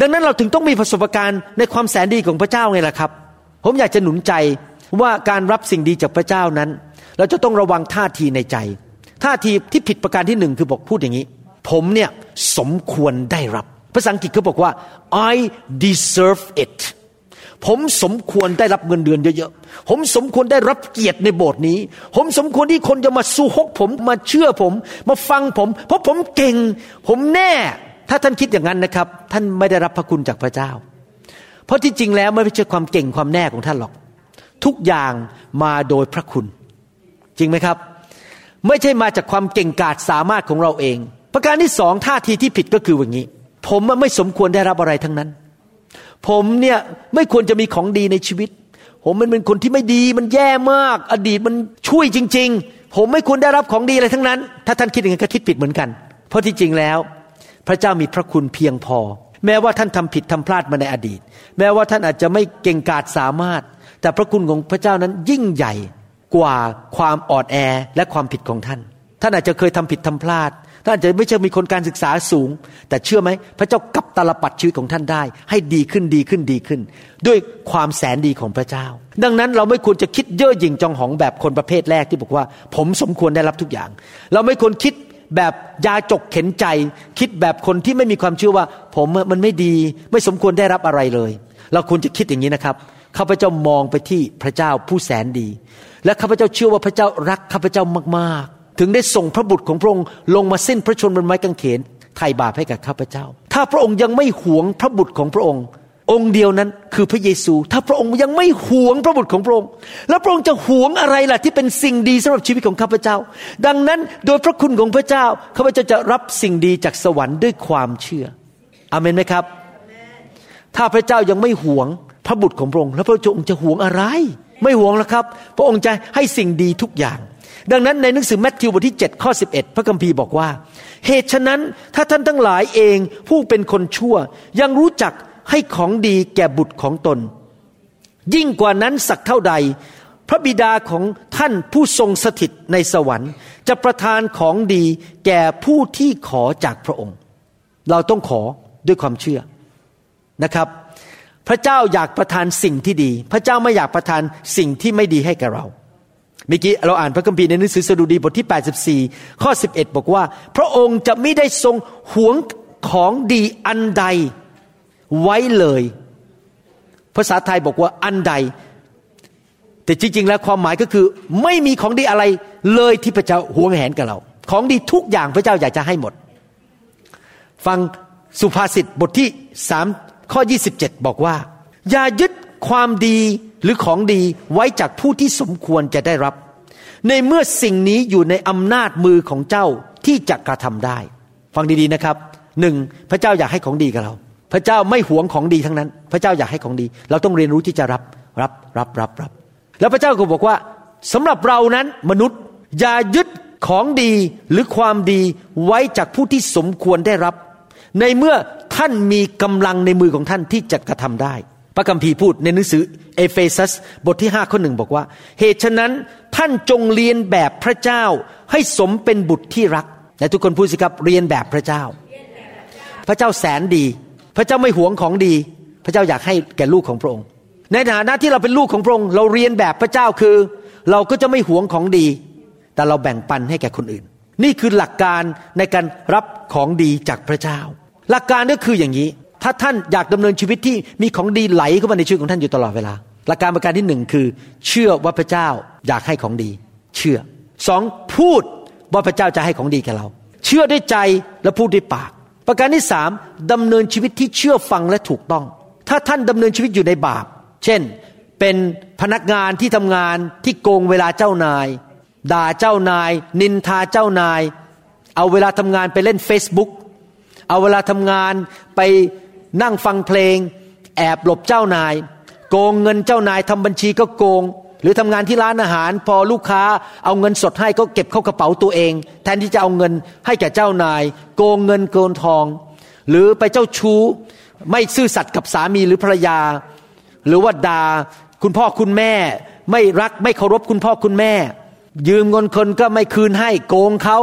ดังนั้นเราถึงต้องมีประสบการณ์ในความแสนดีของพระเจ้าไงล่ะครับ ผมอยากจะหนุนใจว่าการรับสิ่งดีจากพระเจ้านั้น เราจะต้องระวังท่าทีในใจ ท่าทีที่ผิดประการที่หนึ่งคือบอกพูดอย่างนี้ ผมเนี่ยสมควรได้รับ ภาษาอังกฤษเขาบอกว่า I deserve it ผมสมควรได้รับเงินเดือนเยอะๆ ผมสมควรได้รับเกียรติในโบสถ์นี้ ผมสมควรที่คนจะมาสู้ฮกผมมาเชื่อผม มาฟังผม เพราะผมเก่ง ผมแน่ ถ้าท่านคิดอย่างนั้นนะครับ ท่านไม่ได้รับพระคุณจากพระเจ้า เพราะที่จริงแล้วไม่ใช่ความเก่งความแน่ของท่านหรอก ทุกอย่างมาโดยพระคุณ จริงไหมครับ ไม่ใช่มาจากความเก่งกาจสามารถของเราเอง ประการที่สองท่าทีที่ผิดก็คืออย่างนี้ ผมไม่สมควรได้รับอะไรทั้งนั้น ผมเนี่ยไม่ควรจะมีของดีในชีวิต ผมมันเป็นคนที่ไม่ดีมันแย่มาก อดีตมันช่วยจริง ๆ ผมไม่ควรได้รับของดีอะไรทั้งนั้น ถ้าท่านคิดอย่างนั้นก็คิดผิดเหมือนกัน เพราะที่จริงแล้ว พระเจ้ามีพระคุณเพียงพอ แม้ว่าท่านทำผิดทำพลาดมาในอดีต แม้ว่าท่านอาจจะไม่เก่งกาจสามารถ แต่พระคุณของพระเจ้านั้นยิ่งใหญ่กว่าความอ่อนแอและความผิดของท่าน ท่านอาจจะเคยทำผิดทำพลาด ท่านอาจจะไม่ใช่มีคนการศึกษาสูง แต่เชื่อไหมพระเจ้ากับตาลปัดชีวิตของท่านได้ ให้ดีขึ้นดีขึ้นดีขึ้น ด้วยความแสนดีของพระเจ้า ดังนั้นเราไม่ควรจะคิดเย่อหยิ่งจองหองแบบคนประเภทแรกที่บอกว่า ผมสมควรได้รับทุกอย่าง เราไม่ควรคิดแบบยาจกเข็นใจ คิดแบบคนที่ไม่มีความเชื่อว่า ผมมันไม่ดี ไม่สมควรได้รับอะไรเลย เราควรจะคิดอย่างนี้นะครับข้าพเจ้ามองไปที่พระเจ้าผู้แสนดี และข้าพเจ้าเชื่อว่าพระเจ้ารักข้าพเจ้ามากๆ ถึงได้ส่งพระบุตรของพระองค์ลงมาสิ้นพระชนม์บนไม้กางเขนไถ่บาปให้กับข้าพเจ้า ถ้าพระองค์ยังไม่หวงพระบุตรของพระองค์ องค์เดียวนั้นคือพระเยซู ถ้าพระองค์ยังไม่หวงพระบุตรของพระองค์ แล้วพระองค์จะหวงอะไรล่ะที่เป็นสิ่งดีสำหรับชีวิตของข้าพเจ้า ดังนั้นโดยพระคุณของพระเจ้าข้าพเจ้าจะรับสิ่งดีจากสวรรค์ด้วยความเชื่ออเมนไหมครับ ถ้าพระเจ้ายังไม่หวงพระบุตรของพระองค์ แล้วพระองค์จะหวงอะไร ไม่หวงแล้วครับ พระองค์จะให้สิ่งดีทุกอย่าง ดังนั้นในหนังสือแมทธิวบทที่ 7 ข้อ 11 พระคัมภีร์บอกว่า เหตุฉะนั้นถ้าท่านทั้งหลายเองผู้เป็นคนชั่ว ยังรู้จักให้ของดีแก่บุตรของตน ยิ่งกว่านั้นสักเท่าใด พระบิดาของท่านผู้ทรงสถิตในสวรรค์ จะประทานของดีแก่ผู้ที่ขอจากพระองค์ เราต้องขอด้วยความเชื่อนะครับ พระเจ้าอยากประทานสิ่งที่ดี พระเจ้าไม่อยากประทานสิ่งที่ไม่ดีให้แกับเรา เมื่อกี้เราอ่านพระคัมภีร์ในหนังสือสดุดีบทที่ 84 ข้อ 11 บอกว่า พระองค์จะไม่ได้ทรงหวงของดีอันใดไว้เลย ภาษาไทยบอกว่าอันใด แต่จริง ๆ แล้วความหมายก็คือ ไม่มีของดีอะไรเลยที่พระเจ้าหวงแหนกับเรา ของดีทุกอย่างพระเจ้าอยากจะให้หมด ฟังสุภาษิตบทที่สามข้อ 27 บอกว่า อย่ายึดความดี หรือของดีไว้จากผู้ที่สมควรจะได้รับ ในเมื่อสิ่งนี้อยู่ในอำนาจมือของเจ้าที่จะกระทำได้ ฟังดีๆนะครับหนึ่งพระเจ้าอยากให้ของดีกับเรา พระเจ้าไม่หวงของดีทั้งนั้น พระเจ้าอยากให้ของดี เราต้องเรียนรู้ที่จะรับรับรับรับรับ แล้วพระเจ้าก็บอกว่าสำหรับเรานั้นมนุษย์อย่ายึดของดีหรือความดีไว้จากผู้ที่สมควรได้รับ ในเมื่อท่านมีกำลังในมือของท่านที่จะกระทำได้ พระคัมภีร์พูดในหนังสือเอเฟซัสบทที่5ข้อหนึ่งบอกว่า เหตุฉะนั้นท่านจงเรียนแบบพระเจ้าให้สมเป็นบุตรที่รักและทุกคนพูดสิครับเรียนแบบพระเจ้า พระเจ้าแสนดี พระเจ้าไม่หวงของดี พระเจ้าอยากให้แก่ลูกของพระองค์ ในฐานะที่เราเป็นลูกของพระองค์ เราเรียนแบบพระเจ้าคือ เราก็จะไม่หวงของดี แต่เราแบ่งปันให้แก่คนอื่น นี่คือหลักการในการรับของดีจากพระเจ้า หลักการก็คืออย่างนี้ ถ้าท่านอยากดำเนินชีวิตที่มีของดีไหลเข้ามาในชีวิตของท่านอยู่ตลอดเวลา หลักการประการที่หนึ่งคือ เชื่อว่าพระเจ้าอยากให้ของดี เชื่อสองพูดว่าพระเจ้าจะให้ของดีแก่เรา เชื่อด้วยใจและพูดด้วยปาก ประการที่สามดำเนินชีวิตที่เชื่อฟังและถูกต้อง ถ้าท่านดำเนินชีวิตอยู่ในบาป เช่น เป็นพนักงานที่ทำงานที่โกงเวลาเจ้านาย ด่าเจ้านาย นินทาเจ้านาย เอาเวลาทำงานไปเล่น Facebook เอาเวลาทำงานไป นั่งฟังเพลง แอบหลบเจ้านาย โกงเงินเจ้านายทำบัญชีก็โกง หรือทำงานที่ร้านอาหาร พอลูกค้าเอาเงินสดให้ก็เก็บเข้ากระเป๋าตัวเอง แทนที่จะเอาเงินให้แก่เจ้านาย โกงเงินโกงทอง หรือไปเจ้าชู้ไม่ซื่อสัตย์กับสามีหรือภรรยา หรือว่าด่าคุณพ่อคุณแม่ ไม่รักไม่เคารพคุณพ่อคุณแม่ ยืมเงินคนก็ไม่คืนให้โกงเขา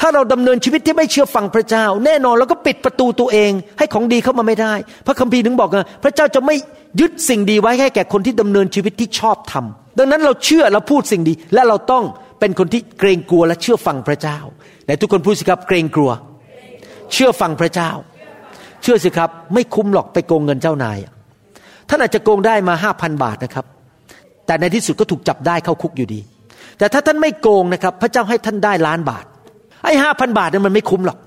ถ้าเราดำเนินชีวิตที่ไม่เชื่อฟังพระเจ้า แน่นอนเราก็ปิดประตูตัวเอง ให้ของดีเข้ามาไม่ได้ พระคัมภีร์ถึงบอกไงพระเจ้าจะไม่ยึดสิ่งดีไว้ให้แก่คนที่ดำเนินชีวิตที่ชอบทำดังนั้นเราเชื่อเราพูดสิ่งดี และเราต้องเป็นคนที่เกรงกลัวและเชื่อฟังพระเจ้าไหนทุกคนพูดสิครับเกรงกลัว เชื่อฟังพระเจ้า เชื่อสิครับ ไม่คุ้มหรอกไปโกงเงินเจ้านายท่านอาจจะโกงได้มาห้าพันบาทนะครับ แต่ในที่สุดก็ถูกจับได้เข้าคุกอยู่ดี แต่ถ้าท่านไม่โกงนะครับ พระเจ้าให้ท่านได้ล้านบาท ไอ้ห้าพันบาทนั้นมันไม่คุ้มหรอก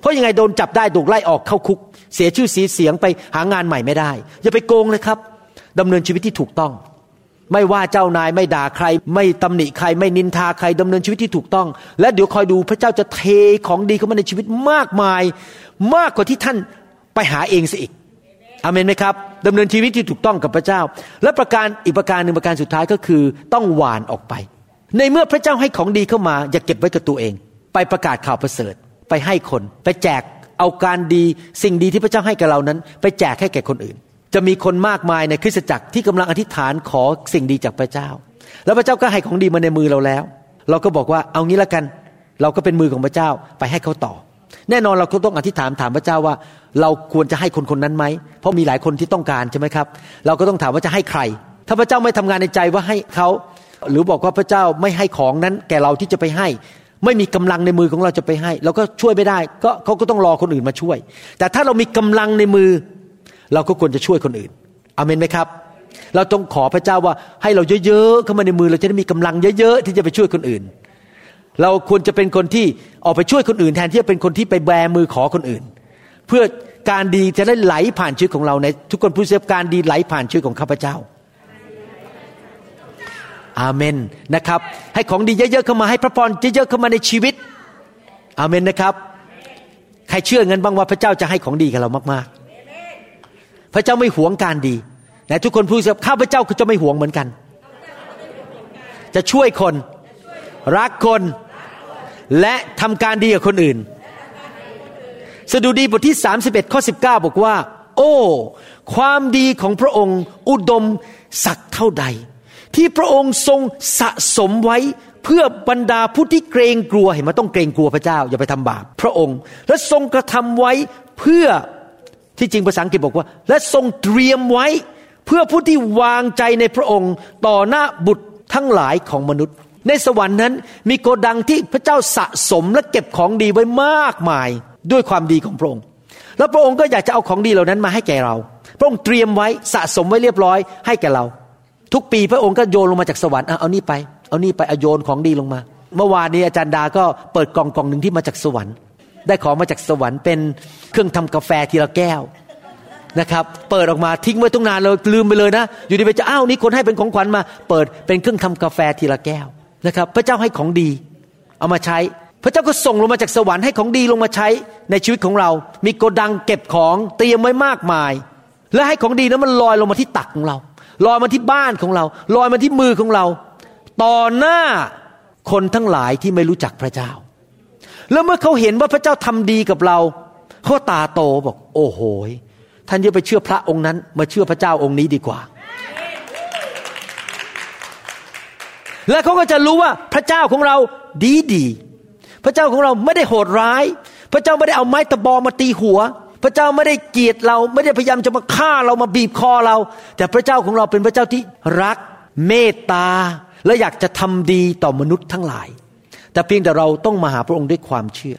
เพราะยังไงโดนจับได้ถูกไล่ออกเข้าคุก เสียชื่อสีเสียงไปหางานใหม่ไม่ได้ อย่าไปโกงนะครับดำเนินชีวิตที่ถูกต้อง ไม่ว่าเจ้านายไม่ด่าใคร ไม่ตำหนิใคร ไม่นินทาใครดำเนินชีวิตที่ถูกต้อง และเดี๋ยวคอยดูพระเจ้าจะเทของดีเข้ามาในชีวิตมากมาย มากกว่าที่ท่านไปหาเองซะอีกอเมนไหมครับดำเนินชีวิตที่ถูกต้องกับพระเจ้า และประการอีกประการหนึ่งประการสุดท้ายก็คือต้องหวานออกไป ในเมื่อพระเจ้าให้ของดีเข้ามา อย่าเก็บไว้กับตัวเอง ไปประกาศข่าวประเสริฐ ไปให้คน ไปแจกเอาการดีสิ่งดีที่พระเจ้าให้กับเรานั้น ไปแจกให้แก่คนอื่น จะมีคนมากมายในคริสตจักรที่กำลังอธิษฐานขอสิ่งดีจากพระเจ้า แล้วพระเจ้าก็ให้ของดีมาในมือเราแล้ว เราก็บอกว่าเอางี้ละกัน เราก็เป็นมือของพระเจ้าไปให้เขาต่อ แน่นอนเราก็ต้องอธิษฐานถามพระเจ้าว่า เราควรจะให้คนคนนั้นไหมเพราะมีหลายคนที่ต้องการใช่ไหมครับ เราก็ต้องถามว่าจะให้ใคร ถ้าพระเจ้าไม่ทำงานในใจว่าให้เขา หรือบอกว่าพระเจ้าไม่ให้ของนั้น แก่เราที่จะไปให้ ไม่มีกำลังในมือของเราจะไปให้ เราก็ช่วยไม่ได้ ก็เขาก็ต้องรอคนอื่นมาช่วย แต่ถ้าเรามีกำลังในมือ เราก็ควรจะช่วยคนอื่นอเมนไหมครับ เราต้องขอพระเจ้าว่าให้เราเยอะๆเข้ามาในมือ เราจะได้มีกำลังเยอะๆที่จะไปช่วยคนอื่น เราควรจะเป็นคนที่ออกไปช่วยคนอื่น แทนที่จะเป็นคนที่ไปแบมือขอคนอื่น เพื่อการดีจะได้ไหลผ่านชีวิตของเราในทุกคนผู้เสียการดีไหลผ่านชีวิตของข้าพเจ้า อาเมนนะครับ ให้ของดีเยอะๆเข้ามาให้พระพรเยอะๆเข้ามาในชีวิต อาเมนนะครับ ใครเชื่อเงินบ้างว่าพระเจ้าจะให้ของดีกับเรามากๆ พระเจ้าไม่หวงการดีแต่ทุกคนพูดสิข้าพระเจ้าก็จะไม่หวงเหมือนกัน จะช่วยคน รักคนและทำการดีกับคนอื่น สดุดีบทที่ 31ข้อ19 บอกว่า โอ้ ความดีของพระองค์อุดมสักเท่าใด ที่พระองค์ทรงสะสมไว้เพื่อบรรดาผู้ที่เกรงกลัวเห็นไหมต้องเกรงกลัวพระเจ้าอย่าไปทำบาปพระองค์ และทรงกระทำไว้เพื่อที่จริงภาษาอังกฤษบอกว่า และทรงเตรียมไว้เพื่อผู้ที่วางใจในพระองค์ต่อหน้าบุตรทั้งหลายของมนุษย์ ในสวรรค์นั้นมีโกดังที่พระเจ้าสะสมและเก็บของดีไว้มากมายด้วยความดีของพระองค์ แล้วพระองค์ก็อยากจะเอาของดีเหล่านั้นมาให้แก่เรา พระองค์เตรียมไว้สะสมไว้เรียบร้อยให้แก่เรา ทุกปีพระองค์ก็โยนลงมาจากสวรรค์เอานี่ไป เอานี่ไปเอาโยนของดีลงมา เมื่อวานนี้อาจารย์ดาก็เปิดกล่องกล่องหนึ่งที่มาจากสวรรค์ ได้ของมาจากสวรรค์เป็นเครื่องทำกาแฟทีละแก้วนะครับเปิดออกมาทิ้งไว้ตรงนานเลยลืมไปเลยนะ อยู่ดีไปจะอ้าวนี่คนให้เป็นของขวัญมา เปิดเป็นเครื่องทำกาแฟทีละแก้วนะครับ พระเจ้าให้ของดี เอามาใช้ พระเจ้าก็ส่งลงมาจากสวรรค์ให้ของดีลงมาใช้ในชีวิตของเรา มีโกดังเก็บของเตรียมไว้มากมาย และให้ของดีนั้นมันลอยลงมาที่ตักของเรา ลอยมาที่บ้านของเรา ลอยมาที่มือของเรา ต่อหน้าคนทั้งหลายที่ไม่รู้จักพระเจ้า แล้วเมื่อเขาเห็นว่าพระเจ้าทำดีกับเราเขาตาโตบอก โอ้โหท่านอย่าไปเชื่อพระองค์นั้น มาเชื่อพระเจ้าองค์นี้ดีกว่า และเขาก็จะรู้ว่าพระเจ้าของเราดีดี พระเจ้าของเราไม่ได้โหดร้าย พระเจ้าไม่ได้เอาไม้ตะบอมาตีหัว พระเจ้าไม่ได้เกลียดเราไม่ได้พยายามจะมาฆ่าเรามาบีบคอเรา แต่พระเจ้าของเราเป็นพระเจ้าที่รักเมตตา และอยากจะทำดีต่อมนุษย์ทั้งหลาย แต่เพียงแต่เราต้องมาหาพระองค์ด้วยความเชื่อ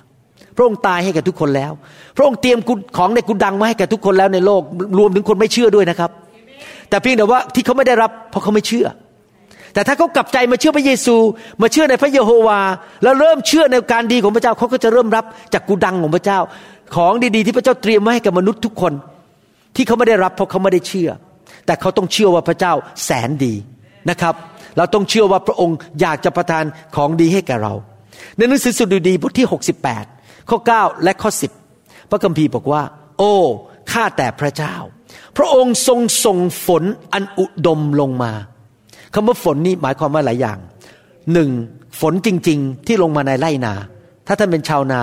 พระองค์ตายให้แก่ทุกคนแล้ว พระองค์เตรียมของในกุดังมาให้แก่ทุกคนแล้วในโลกรวมถึงคนไม่เชื่อด้วยนะครับ แต่เพียงแต่ว่าที่เขาไม่ได้รับเพราะเขาไม่เชื่อแต่ถ้าเขากลับใจมาเชื่อพระเยซู มาเชื่อในพระเยโฮวา แล้วเริ่มเชื่อในการดีของพระเจ้าเขาก็จะเริ่มรับจากกุดังของพระเจ้า ของดีๆที่พระเจ้าเตรียมไว้ให้กับมนุษย์ทุกคน ที่เขาไม่ได้รับเพราะเขาไม่ได้เชื่อ แต่เขาต้องเชื่อว่าพระเจ้าแสนดีนะครับ เราต้องเชื่อว่าพระองค์อยากจะประทานของดีให้แก่เรา ในหนังสือสุดดีบทที่ 68 ข้อ 9 และข้อ 10 พระคัมภีร์บอกว่า โอ้ข้าแต่พระเจ้า พระองค์ทรงส่งฝนอันอุดมลงมาคำว่าฝนนี่หมายความว่าหลายอย่างหนึ่งฝนจริง ๆ ที่ลงมาในไร่นา ถ้าท่านเป็นชาวนา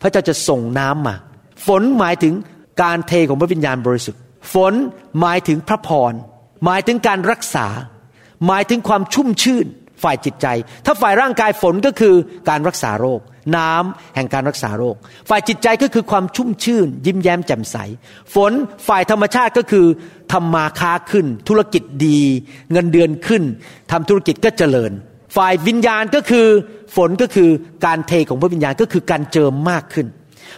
พระเจ้าจะส่งน้ำมา ฝนหมายถึงการเทของพระวิญญาณบริสุทธิ์ ฝนหมายถึงพระพร หมายถึงการรักษา หมายถึงความชุ่มชื่นฝ่ายจิตใจ ถ้าฝ่ายร่างกายฝนก็คือการรักษาโรค น้ำแห่งการรักษาโรค ฝ่ายจิตใจก็คือความชุ่มชื่น ยิ้มแย้มแจ่มใส ฝนฝ่ายธรรมชาติก็คือทำมาค้าขึ้น ธุรกิจดี เงินเดือนขึ้นทำธุรกิจก็เจริญ ฝ่ายวิญญาณก็คือฝนก็คือการเทของพระวิญญาณก็คือการเจิมมากขึ้น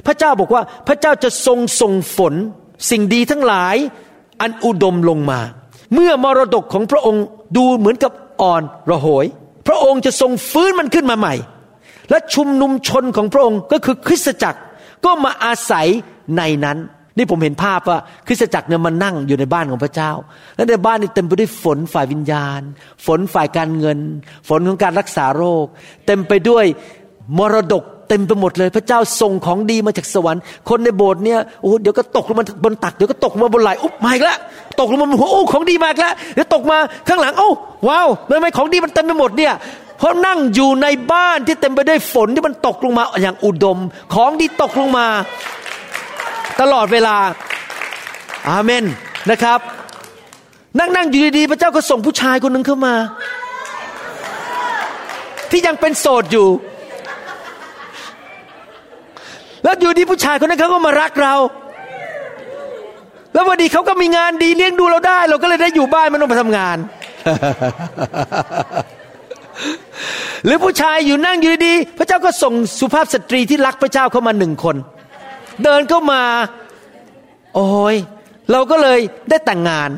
พระเจ้าบอกว่าพระเจ้าจะทรงส่งฝน สิ่งดีทั้งหลายอันอุดมลงมา เมื่อมรดกของพระองค์ดูเหมือนกับอ่อนระหย พระองค์จะทรงฟื้นมันขึ้นมาใหม่ และชุมนุมชนของพระองค์ก็คือคริสตจักรก็มาอาศัยในนั้น นี่ผมเห็นภาพว่าคริสตจักรเนี่ยมันนั่งอยู่ในบ้านของพระเจ้า และในบ้านนี่เต็มไปด้วยฝนฝ่ายวิญญาณ ฝนฝ่ายการเงิน ฝนของการรักษาโรค เต็มไปด้วยมรดกเต็มไปหมดเลย พระเจ้าส่งของดีมาจากสวรรค์ คนในโบสถ์เนี่ยโอ้เดี๋ยวก็ตกลงมาบนตักเดี๋ยวก็ตกมาบนไหลอุ๊บมาอีกแล้วตกลงมาบนหัวโอ้ของดีมากแล้วเดี๋ยวตกมาข้างหลังโอ้ว้าวทำไมของดีมันเต็มไปหมดเนี่ยเพราะนั่งอยู่ในบ้านที่เต็มไปด้วยฝนที่มันตกลงมาอย่างอุดม ของที่ตกลงมา ตลอดเวลา อาเมนนะครับ นั่งนั่งอยู่ดีๆพระเจ้าก็ส่งผู้ชายคนหนึ่งเข้ามา ที่ยังเป็นโสดอยู่ แล้วอยู่ดีผู้ชายคนนั้นเขาก็มารักเรา แล้ววันดีเขาก็มีงานดีเลี้ยงดูเราได้ เราก็เลยได้อยู่บ้านไม่ต้องไปทำงานหรือผู้ชายอยู่นั่งอยู่ดี พระเจ้าก็ส่งสุภาพสตรีที่รักพระเจ้าเข้ามาหนึ่งคน เดินเข้ามา โอ้ยเราก็เลยได้แต่งงาน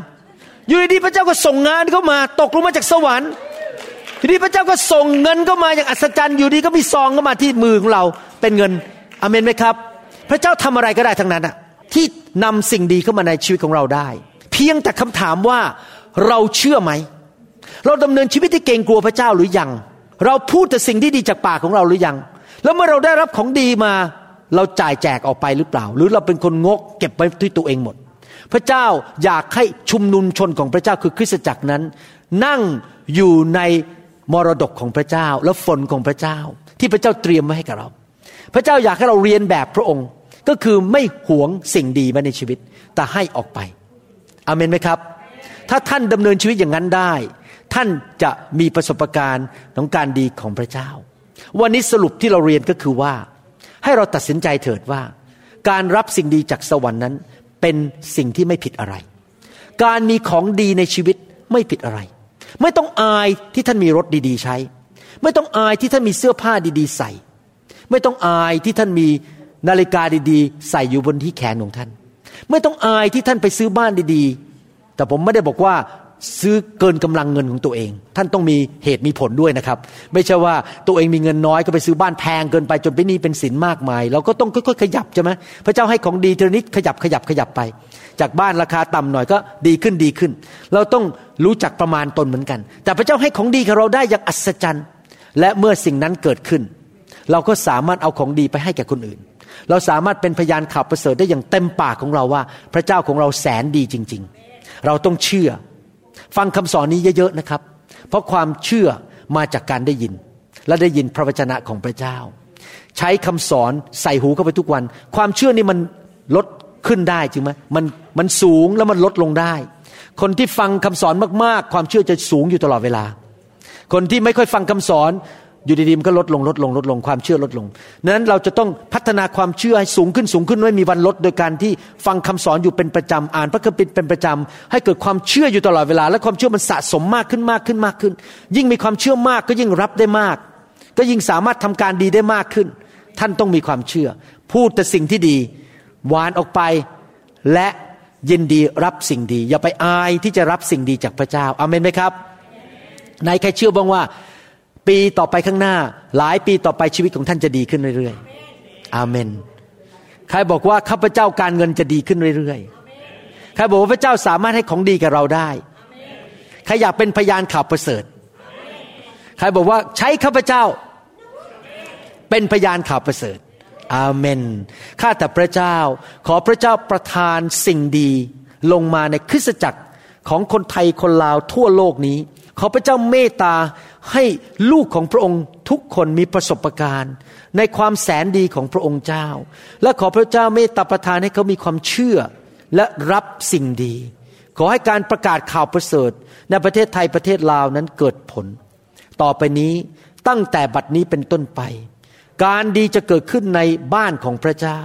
อยู่ดีๆพระเจ้าก็ส่งงานเข้ามา ตกลงมาจากสวรรค์อยู่ดีพระเจ้าก็ส่งเงินเข้ามาอย่างอัศจรรย์อยู่ดีก็มีซองเข้ามาที่มือของเรา เป็นเงินอเมนไหมครับ พระเจ้าทำอะไรก็ได้ทั้งนั้นอะที่นำสิ่งดีเข้ามาในชีวิตของเราได้ เพียงแต่คำถามว่าเราเชื่อไหม เราดำเนินชีวิตที่เกรงกลัวพระเจ้าหรือยัง เราพูดแต่สิ่งที่ดีจากปากของเราหรือยัง แล้วเมื่อเราได้รับของดีมา เราจ่ายแจกออกไปหรือเปล่า หรือเราเป็นคนงกเก็บไว้ที่ตัวเองหมด พระเจ้าอยากให้ชุมนุมชนของพระเจ้าคือคริสตจักรนั้น นั่งอยู่ในมรดกของพระเจ้า และฝนของพระเจ้า ที่พระเจ้าเตรียมไว้ให้กับเรา พระเจ้าอยากให้เราเรียนแบบพระองค์ก็คือไม่หวงสิ่งดีมาในชีวิต แต่ให้ออกไปอเมนไหมครับ ถ้าท่านดำเนินชีวิตอย่างนั้นได้ ท่านจะมีประสบการณ์ของการดีของพระเจ้า วันนี้สรุปที่เราเรียนก็คือว่า ให้เราตัดสินใจเถิดว่า การรับสิ่งดีจากสวรรค์นั้น เป็นสิ่งที่ไม่ผิดอะไร การมีของดีในชีวิตไม่ผิดอะไร ไม่ต้องอายที่ท่านมีรถดีๆใช้ ไม่ต้องอายที่ท่านมีเสื้อผ้าดีๆใส่ ไม่ต้องอายที่ท่านมีนาฬิกาดีๆ ใส่อยู่บนที่แขนของท่าน ไม่ต้องอายที่ท่านไปซื้อบ้านดีๆ แต่ผมไม่ได้บอกว่า ซื้อเกินกำลังเงินของตัวเอง ท่านต้องมีเหตุมีผลด้วยนะครับ ไม่ใช่ว่าตัวเองมีเงินน้อยก็ไปซื้อบ้านแพงเกินไปจนเป็นหนี้เป็นสินมากมาย เราก็ต้องค่อยๆขยับใช่ไหมพระเจ้าให้ของดีทีนิดขยับขยับขยับไป จากบ้านราคาต่ำหน่อยก็ดีขึ้นดีขึ้น เราต้องรู้จักประมาณตนเหมือนกัน แต่พระเจ้าให้ของดีกับเราได้อย่างอัศจรรย์ และเมื่อสิ่งนั้นเกิดขึ้น เราก็สามารถเอาของดีไปให้แก่คนอื่น เราสามารถเป็นพยานข่าวประเสริฐได้อย่างเต็มปากของเราว่า พระเจ้าของเราแสนดีจริง ๆ เราต้องเชื่อ ฟังคำสอนนี้เยอะๆนะครับ เพราะความเชื่อมาจากการได้ยิน และได้ยินพระวจนะของพระเจ้า ใช้คำสอนใส่หูเข้าไปทุกวัน ความเชื่อนี่มันลดขึ้นได้จริงไหมมันมันสูงแล้วมันลดลงได้ คนที่ฟังคำสอนมากๆ ความเชื่อจะสูงอยู่ตลอดเวลา คนที่ไม่ค่อยฟังคำสอน อยู่ดีๆมันก็ลดลงลดลงลดลงความเชื่อลดลงนั้นเราจะต้องพัฒนาความเชื่อให้สูงขึ้นสูงขึ้นไม่มีวันลด โดยการที่ฟังคำสอนอยู่เป็นประจำอ่านพระคัมภีร์เป็นประจำให้เกิดความเชื่ออยู่ตลอดเวลา และความเชื่อมันสะสมมากขึ้นมากขึ้นมากขึ้น ยิ่งมีความเชื่อมากก็ยิ่งรับได้มาก ก็ยิ่งสามารถทำการดีได้มากขึ้น ท่านต้องมีความเชื่อ พูดแต่สิ่งที่ดีหวานออกไปและยินดีรับสิ่งดี อย่าไปอายที่จะรับสิ่งดีจากพระเจ้าอาเมนไหมครับในใครเชื่อบ้างว่า ปีต่อไปข้างหน้า หลายปีต่อไปชีวิตของท่านจะดีขึ้นเรื่อยๆ อาเมน ใครบอกว่าข้าพเจ้าการเงินจะดีขึ้นเรื่อยๆ ใครบอกว่าพระเจ้าสามารถให้ของดีกับเราได้ ใครอยากเป็นพยานข่าวประเสริฐ ใครบอกว่าใช้ข้าพเจ้า เป็นพยานข่าวประเสริฐ อาเมน ข้าแต่พระเจ้า ขอพระเจ้าประทานสิ่งดีลงมาในคริสตจักรของคนไทยคนลาวทั่วโลกนี้ ขอพระเจ้าเมตตา ให้ลูกของพระองค์ทุกคนมีประสบการณ์ ในความแสนดีของพระองค์เจ้า และขอพระเจ้าเมตตาประทานให้เขามีความเชื่อและรับสิ่งดี ขอให้การประกาศข่าวประเสริฐ ในประเทศไทยประเทศลาวนั้นเกิดผล ต่อไปนี้ตั้งแต่บัดนี้เป็นต้นไป การดีจะเกิดขึ้นในบ้านของพระเจ้า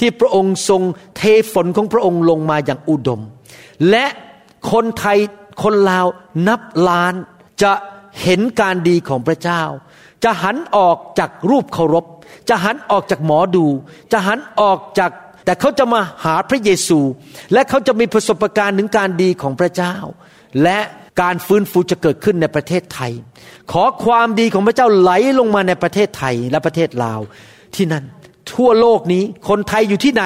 ที่พระองค์ทรงเทฝนของพระองค์ลงมาอย่างอุดม และคนไทยคนลาวนับล้านจะ เห็นการดีของพระเจ้า จะหันออกจากรูปเคารพ จะหันออกจากหมอดู จะหันออกจาก แต่เขาจะมาหาพระเยซู และเขาจะมีประสบการณ์ถึงการดีของพระเจ้า และการฟื้นฟูจะเกิดขึ้นในประเทศไทย ขอความดีของพระเจ้าไหลลงมาในประเทศไทยและประเทศลาวที่นั่นทั่วโลกนี้คนไทยอยู่ที่ไหน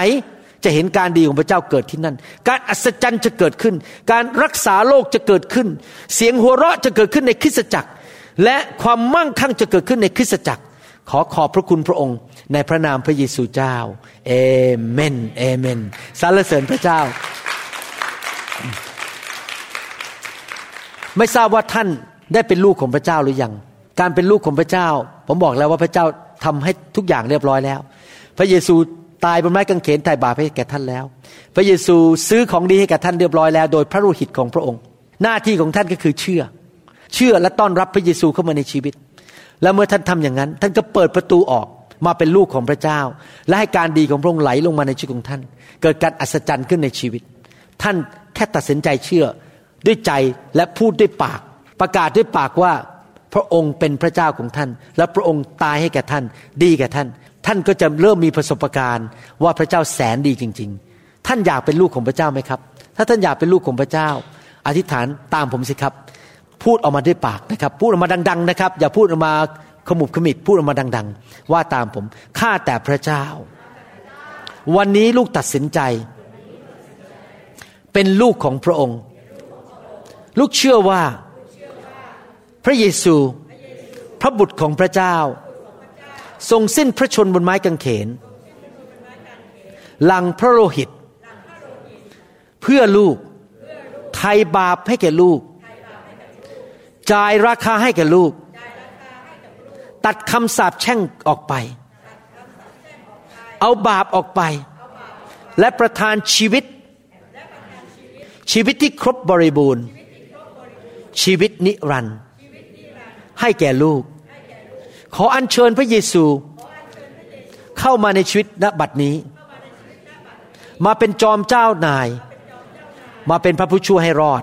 จะเห็นการดีของพระเจ้าเกิดที่นั่น การอัศจรรย์จะเกิดขึ้น การรักษาโรคจะเกิดขึ้น เสียงหัวเราะจะเกิดขึ้นในคริสตจักร และความมั่งคั่งจะเกิดขึ้นในคริสตจักร ขอขอบพระคุณพระองค์ ในพระนามพระเยซูเจ้า เอเมน เอเมน สรรเสริญพระเจ้า ไม่ทราบว่าท่านได้เป็นลูกของพระเจ้าหรือยัง การเป็นลูกของพระเจ้า ผมบอกแล้วว่าพระเจ้าทำให้ทุกอย่างเรียบร้อยแล้ว พระเยซู ตายบนไม้กางเขนไถ่บาปให้แก่ท่านแล้ว พระเยซูซื้อของดีให้แก่ท่านเรียบร้อยแล้ว โดยพระโลหิตของพระองค์ หน้าที่ของท่านก็คือเชื่อ เชื่อและต้อนรับพระเยซูเข้ามาในชีวิต แล้วเมื่อท่านทำอย่างนั้น ท่านก็เปิดประตูออกมาเป็นลูกของพระเจ้า และให้การดีของพระองค์ไหลลงมาในชีวิตของท่าน เกิดการอัศจรรย์ขึ้นในชีวิต ท่านแค่ตัดสินใจเชื่อด้วยใจและพูดด้วยปาก ประกาศด้วยปากว่าพระองค์เป็นพระเจ้าของท่าน และพระองค์ตายให้แก่ท่าน ดีแก่ท่าน ท่านก็จะเริ่มมีประสบการณ์ ว่าพระเจ้าแสนดีจริง ๆ ท่านอยากเป็นลูกของพระเจ้าไหมครับ ถ้าท่านอยากเป็นลูกของพระเจ้า อธิษฐานตามผมสิครับ พูดออกมาด้วยปากนะครับ พูดออกมาดัง ๆ นะครับ อย่าพูดออกมาขมุบขมิดพูดออกมาดัง ๆ ว่าตามผมข้าแต่พระเจ้า วันนี้ลูกตัดสินใจ เป็นลูกของพระองค์ ลูกเชื่อว่า พระเยซู พระบุตรของพระเจ้า ทรงสิ้นพระชนบนไม้กางเขน หลังพระโลหิต เพื่อลูกไทยบาปให้แก่ลูก จ่ายราคาให้แก่ลูก ตัดคำสาปแช่งออกไป เอาบาปออกไป และประทานชีวิต ชีวิตที่ครบบริบูรณ์ ชีวิตนิรันดร์ให้แก่ลูก ขออัญเชิญพระเยซูเข้ามาในชีวิตณบัดนี้ มาเป็นจอมเจ้านาย มาเป็นพระผู้ช่วยให้รอด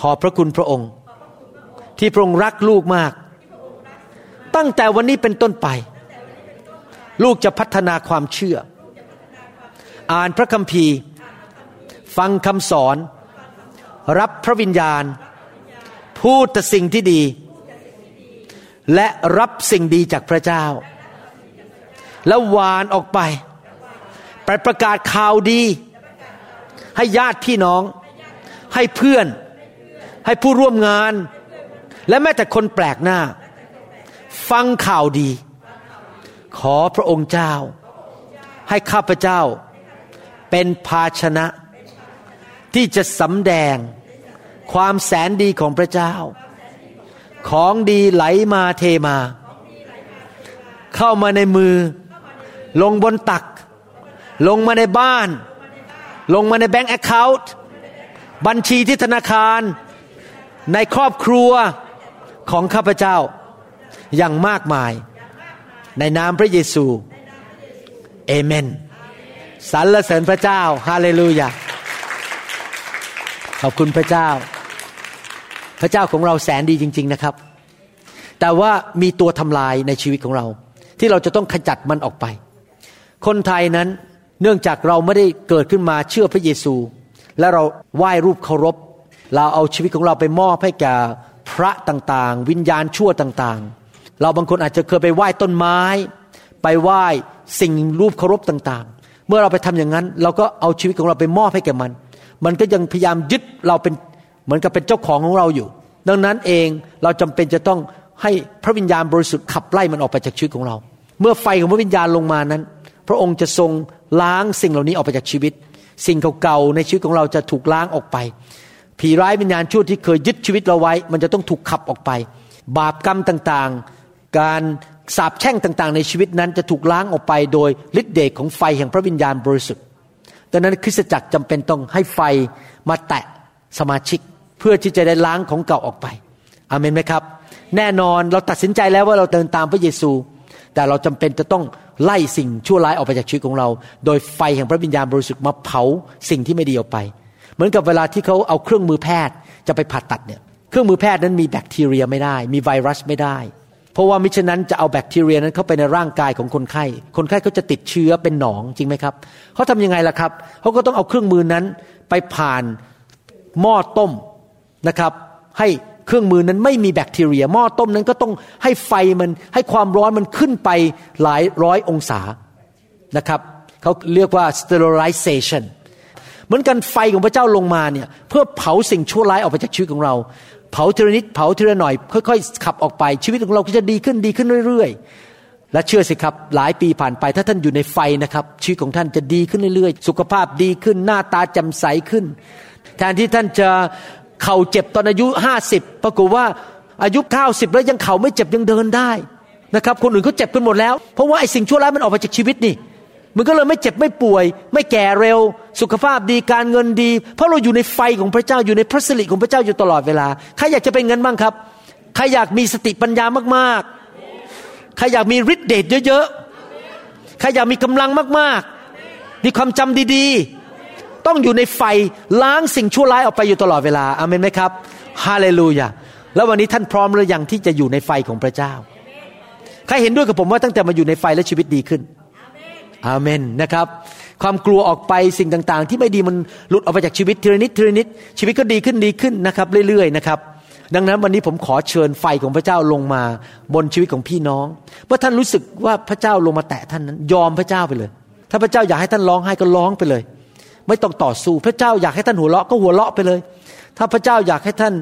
ขอพระคุณพระองค์ ที่พระองค์รักลูกมาก ตั้งแต่วันนี้เป็นต้นไป ลูกจะพัฒนาความเชื่อ อ่านพระคัมภีร์ ฟังคำสอน รับพระวิญญาณ พูดแต่สิ่งที่ดี และรับสิ่งดีจากพระเจ้า แล้ววานออกไป ไปประกาศข่าวดี ให้ญาติพี่น้อง ให้เพื่อน ให้ผู้ร่วมงาน และแม้แต่คนแปลกหน้า ฟังข่าวดี ขอพระองค์เจ้า ให้ข้าพเจ้า เป็นภาชนะ ที่จะสำแดงความแสนดีของพระเจ้า ของดีไหลมาเทมา เข้ามาในมือ ลงบนตัก ลงมาในบ้าน ลงมาใน bank account บัญชีที่ธนาคาร ในครอบครัวของข้าพเจ้า อย่างมากมาย ในนามพระเยซู เอเมนสรรเสริญพระเจ้า ฮาเลลูยา ขอบคุณพระเจ้า พระเจ้าของเราแสนดีจริง ๆนะครับ แต่ว่ามีตัวทำลายในชีวิตของเรา ที่เราจะต้องขจัดมันออกไป คนไทยนั้นเนื่องจากเราไม่ได้เกิดขึ้นมาเชื่อพระเยซู และเราไหว้รูปเคารพ เราเอาชีวิตของเราไปมอบให้แก่พระต่างๆ วิญญาณชั่วต่างๆ เราบางคนอาจจะเคยไปไหว้ต้นไม้ ไปไหว้สิ่งรูปเคารพต่างๆ เมื่อเราไปทำอย่างนั้น เราก็เอาชีวิตของเราไปมอบให้แก่มัน มันก็ยังพยายามยึดเราเป็น เหมือนกับเป็นเจ้าของของเราอยู่ ดังนั้นเองเราจำเป็นจะต้องให้พระวิญญาณบริสุทธิ์ขับไล่มันออกไปจากชีวิตของเรา เมื่อไฟของพระวิญญาณลงมานั้น พระองค์จะทรงล้างสิ่งเหล่านี้ออกไปจากชีวิต สิ่งเก่าๆในชีวิตของเราจะถูกล้างออกไป ผีร้ายวิญญาณชั่วที่เคยยึดชีวิตเราไว้ มันจะต้องถูกขับออกไป บาปกรรมต่างๆ การสาปแช่งต่างๆ ในชีวิตนั้นจะถูกล้างออกไปโดยฤทธิเดชของไฟแห่งพระวิญญาณบริสุทธิ์ดังนั้นคริสตจักรจำเป็นต้องให้ไฟมาแตะสมาชิก เพื่อที่จะได้ล้างของเก่าออกไปอเมนไหมครับ แน่นอนเราตัดสินใจแล้วว่าเราเดินตามพระเยซู แต่เราจำเป็นจะต้องไล่สิ่งชั่วร้ายออกไปจากชีวิตของเรา โดยไฟแห่งพระวิญญาณบริสุทธิ์มาเผาสิ่งที่ไม่ดีออกไป เหมือนกับเวลาที่เขาเอาเครื่องมือแพทย์จะไปผ่าตัดเนี่ยเครื่องมือแพทย์นั้นมีแบคทีเรียไม่ได้ มีไวรัสไม่ได้ เพราะว่ามิฉะนั้นจะเอาแบคทีเรียนั้นเข้าไปในร่างกายของคนไข้ คนไข้เขาจะติดเชื้อเป็นหนองจริงไหมครับเขาทำยังไงล่ะครับเขาก็ต้องเอาเครื่องมือนั้นไปผ่านหม้อต้ม นะครับ ให้เครื่องมือนั้นไม่มีแบคทีเรีย หม้อต้มนั้นก็ต้องให้ไฟมันให้ความร้อนมันขึ้นไปหลายร้อยองศานะครับเขาเรียกว่า sterilization เหมือนกันไฟของพระเจ้าลงมาเนี่ยเพื่อเผาสิ่งชั่วร้ายออกไปจากชีวิตของเรา เผาทีละนิดเผาทีละหน่อย ค่อยๆขับออกไปชีวิตของเราก็จะดีขึ้นดีขึ้นเรื่อยๆและเชื่อสิครับหลายปีผ่านไปถ้าท่านอยู่ในไฟนะครับ ชีวิตของท่านจะดีขึ้นเรื่อยๆ สุขภาพดีขึ้นหน้าตาแจ่มใสขึ้น แทนที่ท่านจะ เข่าเจ็บตอนอายุห้าสิบปรากฏว่าอายุเก้าสิบแล้วยังเข่าไม่เจ็บยังเดินได้นะครับ คนอื่นเขาเจ็บกันหมดแล้ว เพราะว่าไอ้สิ่งชั่วร้ายมันออกไปจากชีวิตนี่ มันก็เลยไม่เจ็บไม่ป่วย ไม่แก่เร็ว สุขภาพดีการเงินดี เพราะเราอยู่ในไฟของพระเจ้าอยู่ในพระสิริของพระเจ้าอยู่ตลอดเวลาใครอยากจะเป็นเงินบ้างครับใครอยากมีสติปัญญามากๆใครอยากมีฤทธิ์เดชเยอะๆใครอยากมีกำลังมากๆมีความจำดีๆ ต้องอยู่ในไฟล้างสิ่งชั่วร้ายออกไปอยู่ตลอดเวลาอาเมนไหมครับฮาเลลูยาแล้ววันนี้ท่านพร้อมหรือยังที่จะอยู่ในไฟของพระเจ้า ใครเห็นด้วยกับผมว่าตั้งแต่มาอยู่ในไฟแล้วชีวิตดีขึ้นอาเมนนะครับ ความกลัวออกไปสิ่งต่างๆ ที่ไม่ดีมันหลุดออกไปจากชีวิตทีละนิดทีละนิด ชีวิตก็ดีขึ้นดีขึ้นนะครับ เรื่อยๆนะครับดังนั้นวันนี้ผมขอเชิญไฟของพระเจ้าลงมาบนชีวิตของพี่น้องเมื่อท่านรู้สึกว่าพระเจ้าลงมาแตะท่านนั้น ยอมพระเจ้าไปเลย ถ้าพระเจ้าอยากให้ท่านร้องไห้ก็ร้องไปเลย ไม่ต้องต่อสู้ พระเจ้าอยากให้ท่านหัวเราะก็หัวเราะไปเลย ถ้าพระเจ้าอยากให้ท่าน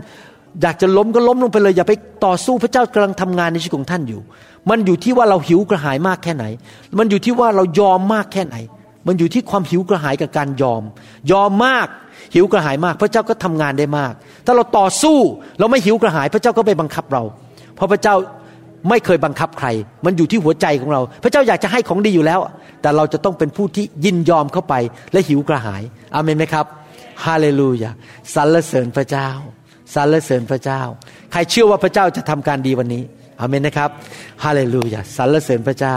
อยากจะล้มก็ล้มลงไปเลย อย่าไปต่อสู้พระเจ้ากำลังทำงานในชีวิตของท่านอยู่ มันอยู่ที่ว่าเราหิวกระหายมากแค่ไหน มันอยู่ที่ว่าเรายอมมากแค่ไหน มันอยู่ที่ความหิวกระหายกับการยอม ยอมมากหิวกระหายมาก พระเจ้าก็ทำงานได้มาก ถ้าเราต่อสู้เราไม่หิวกระหาย พระเจ้าก็ไม่บังคับเรา เพราะพระเจ้า ไม่เคยบังคับใคร มันอยู่ที่หัวใจของเรา พระเจ้าอยากจะให้ของดีอยู่แล้ว แต่เราจะต้องเป็นผู้ที่ยินยอมเข้าไปและหิวกระหายอาเมนไหมครับฮาเลลูยาสรรเสริญพระเจ้าสรรเสริญพระเจ้า ใครเชื่อว่าพระเจ้าจะทำการดีวันนี้อาเมนนะครับฮาเลลูยาสรรเสริญพระเจ้า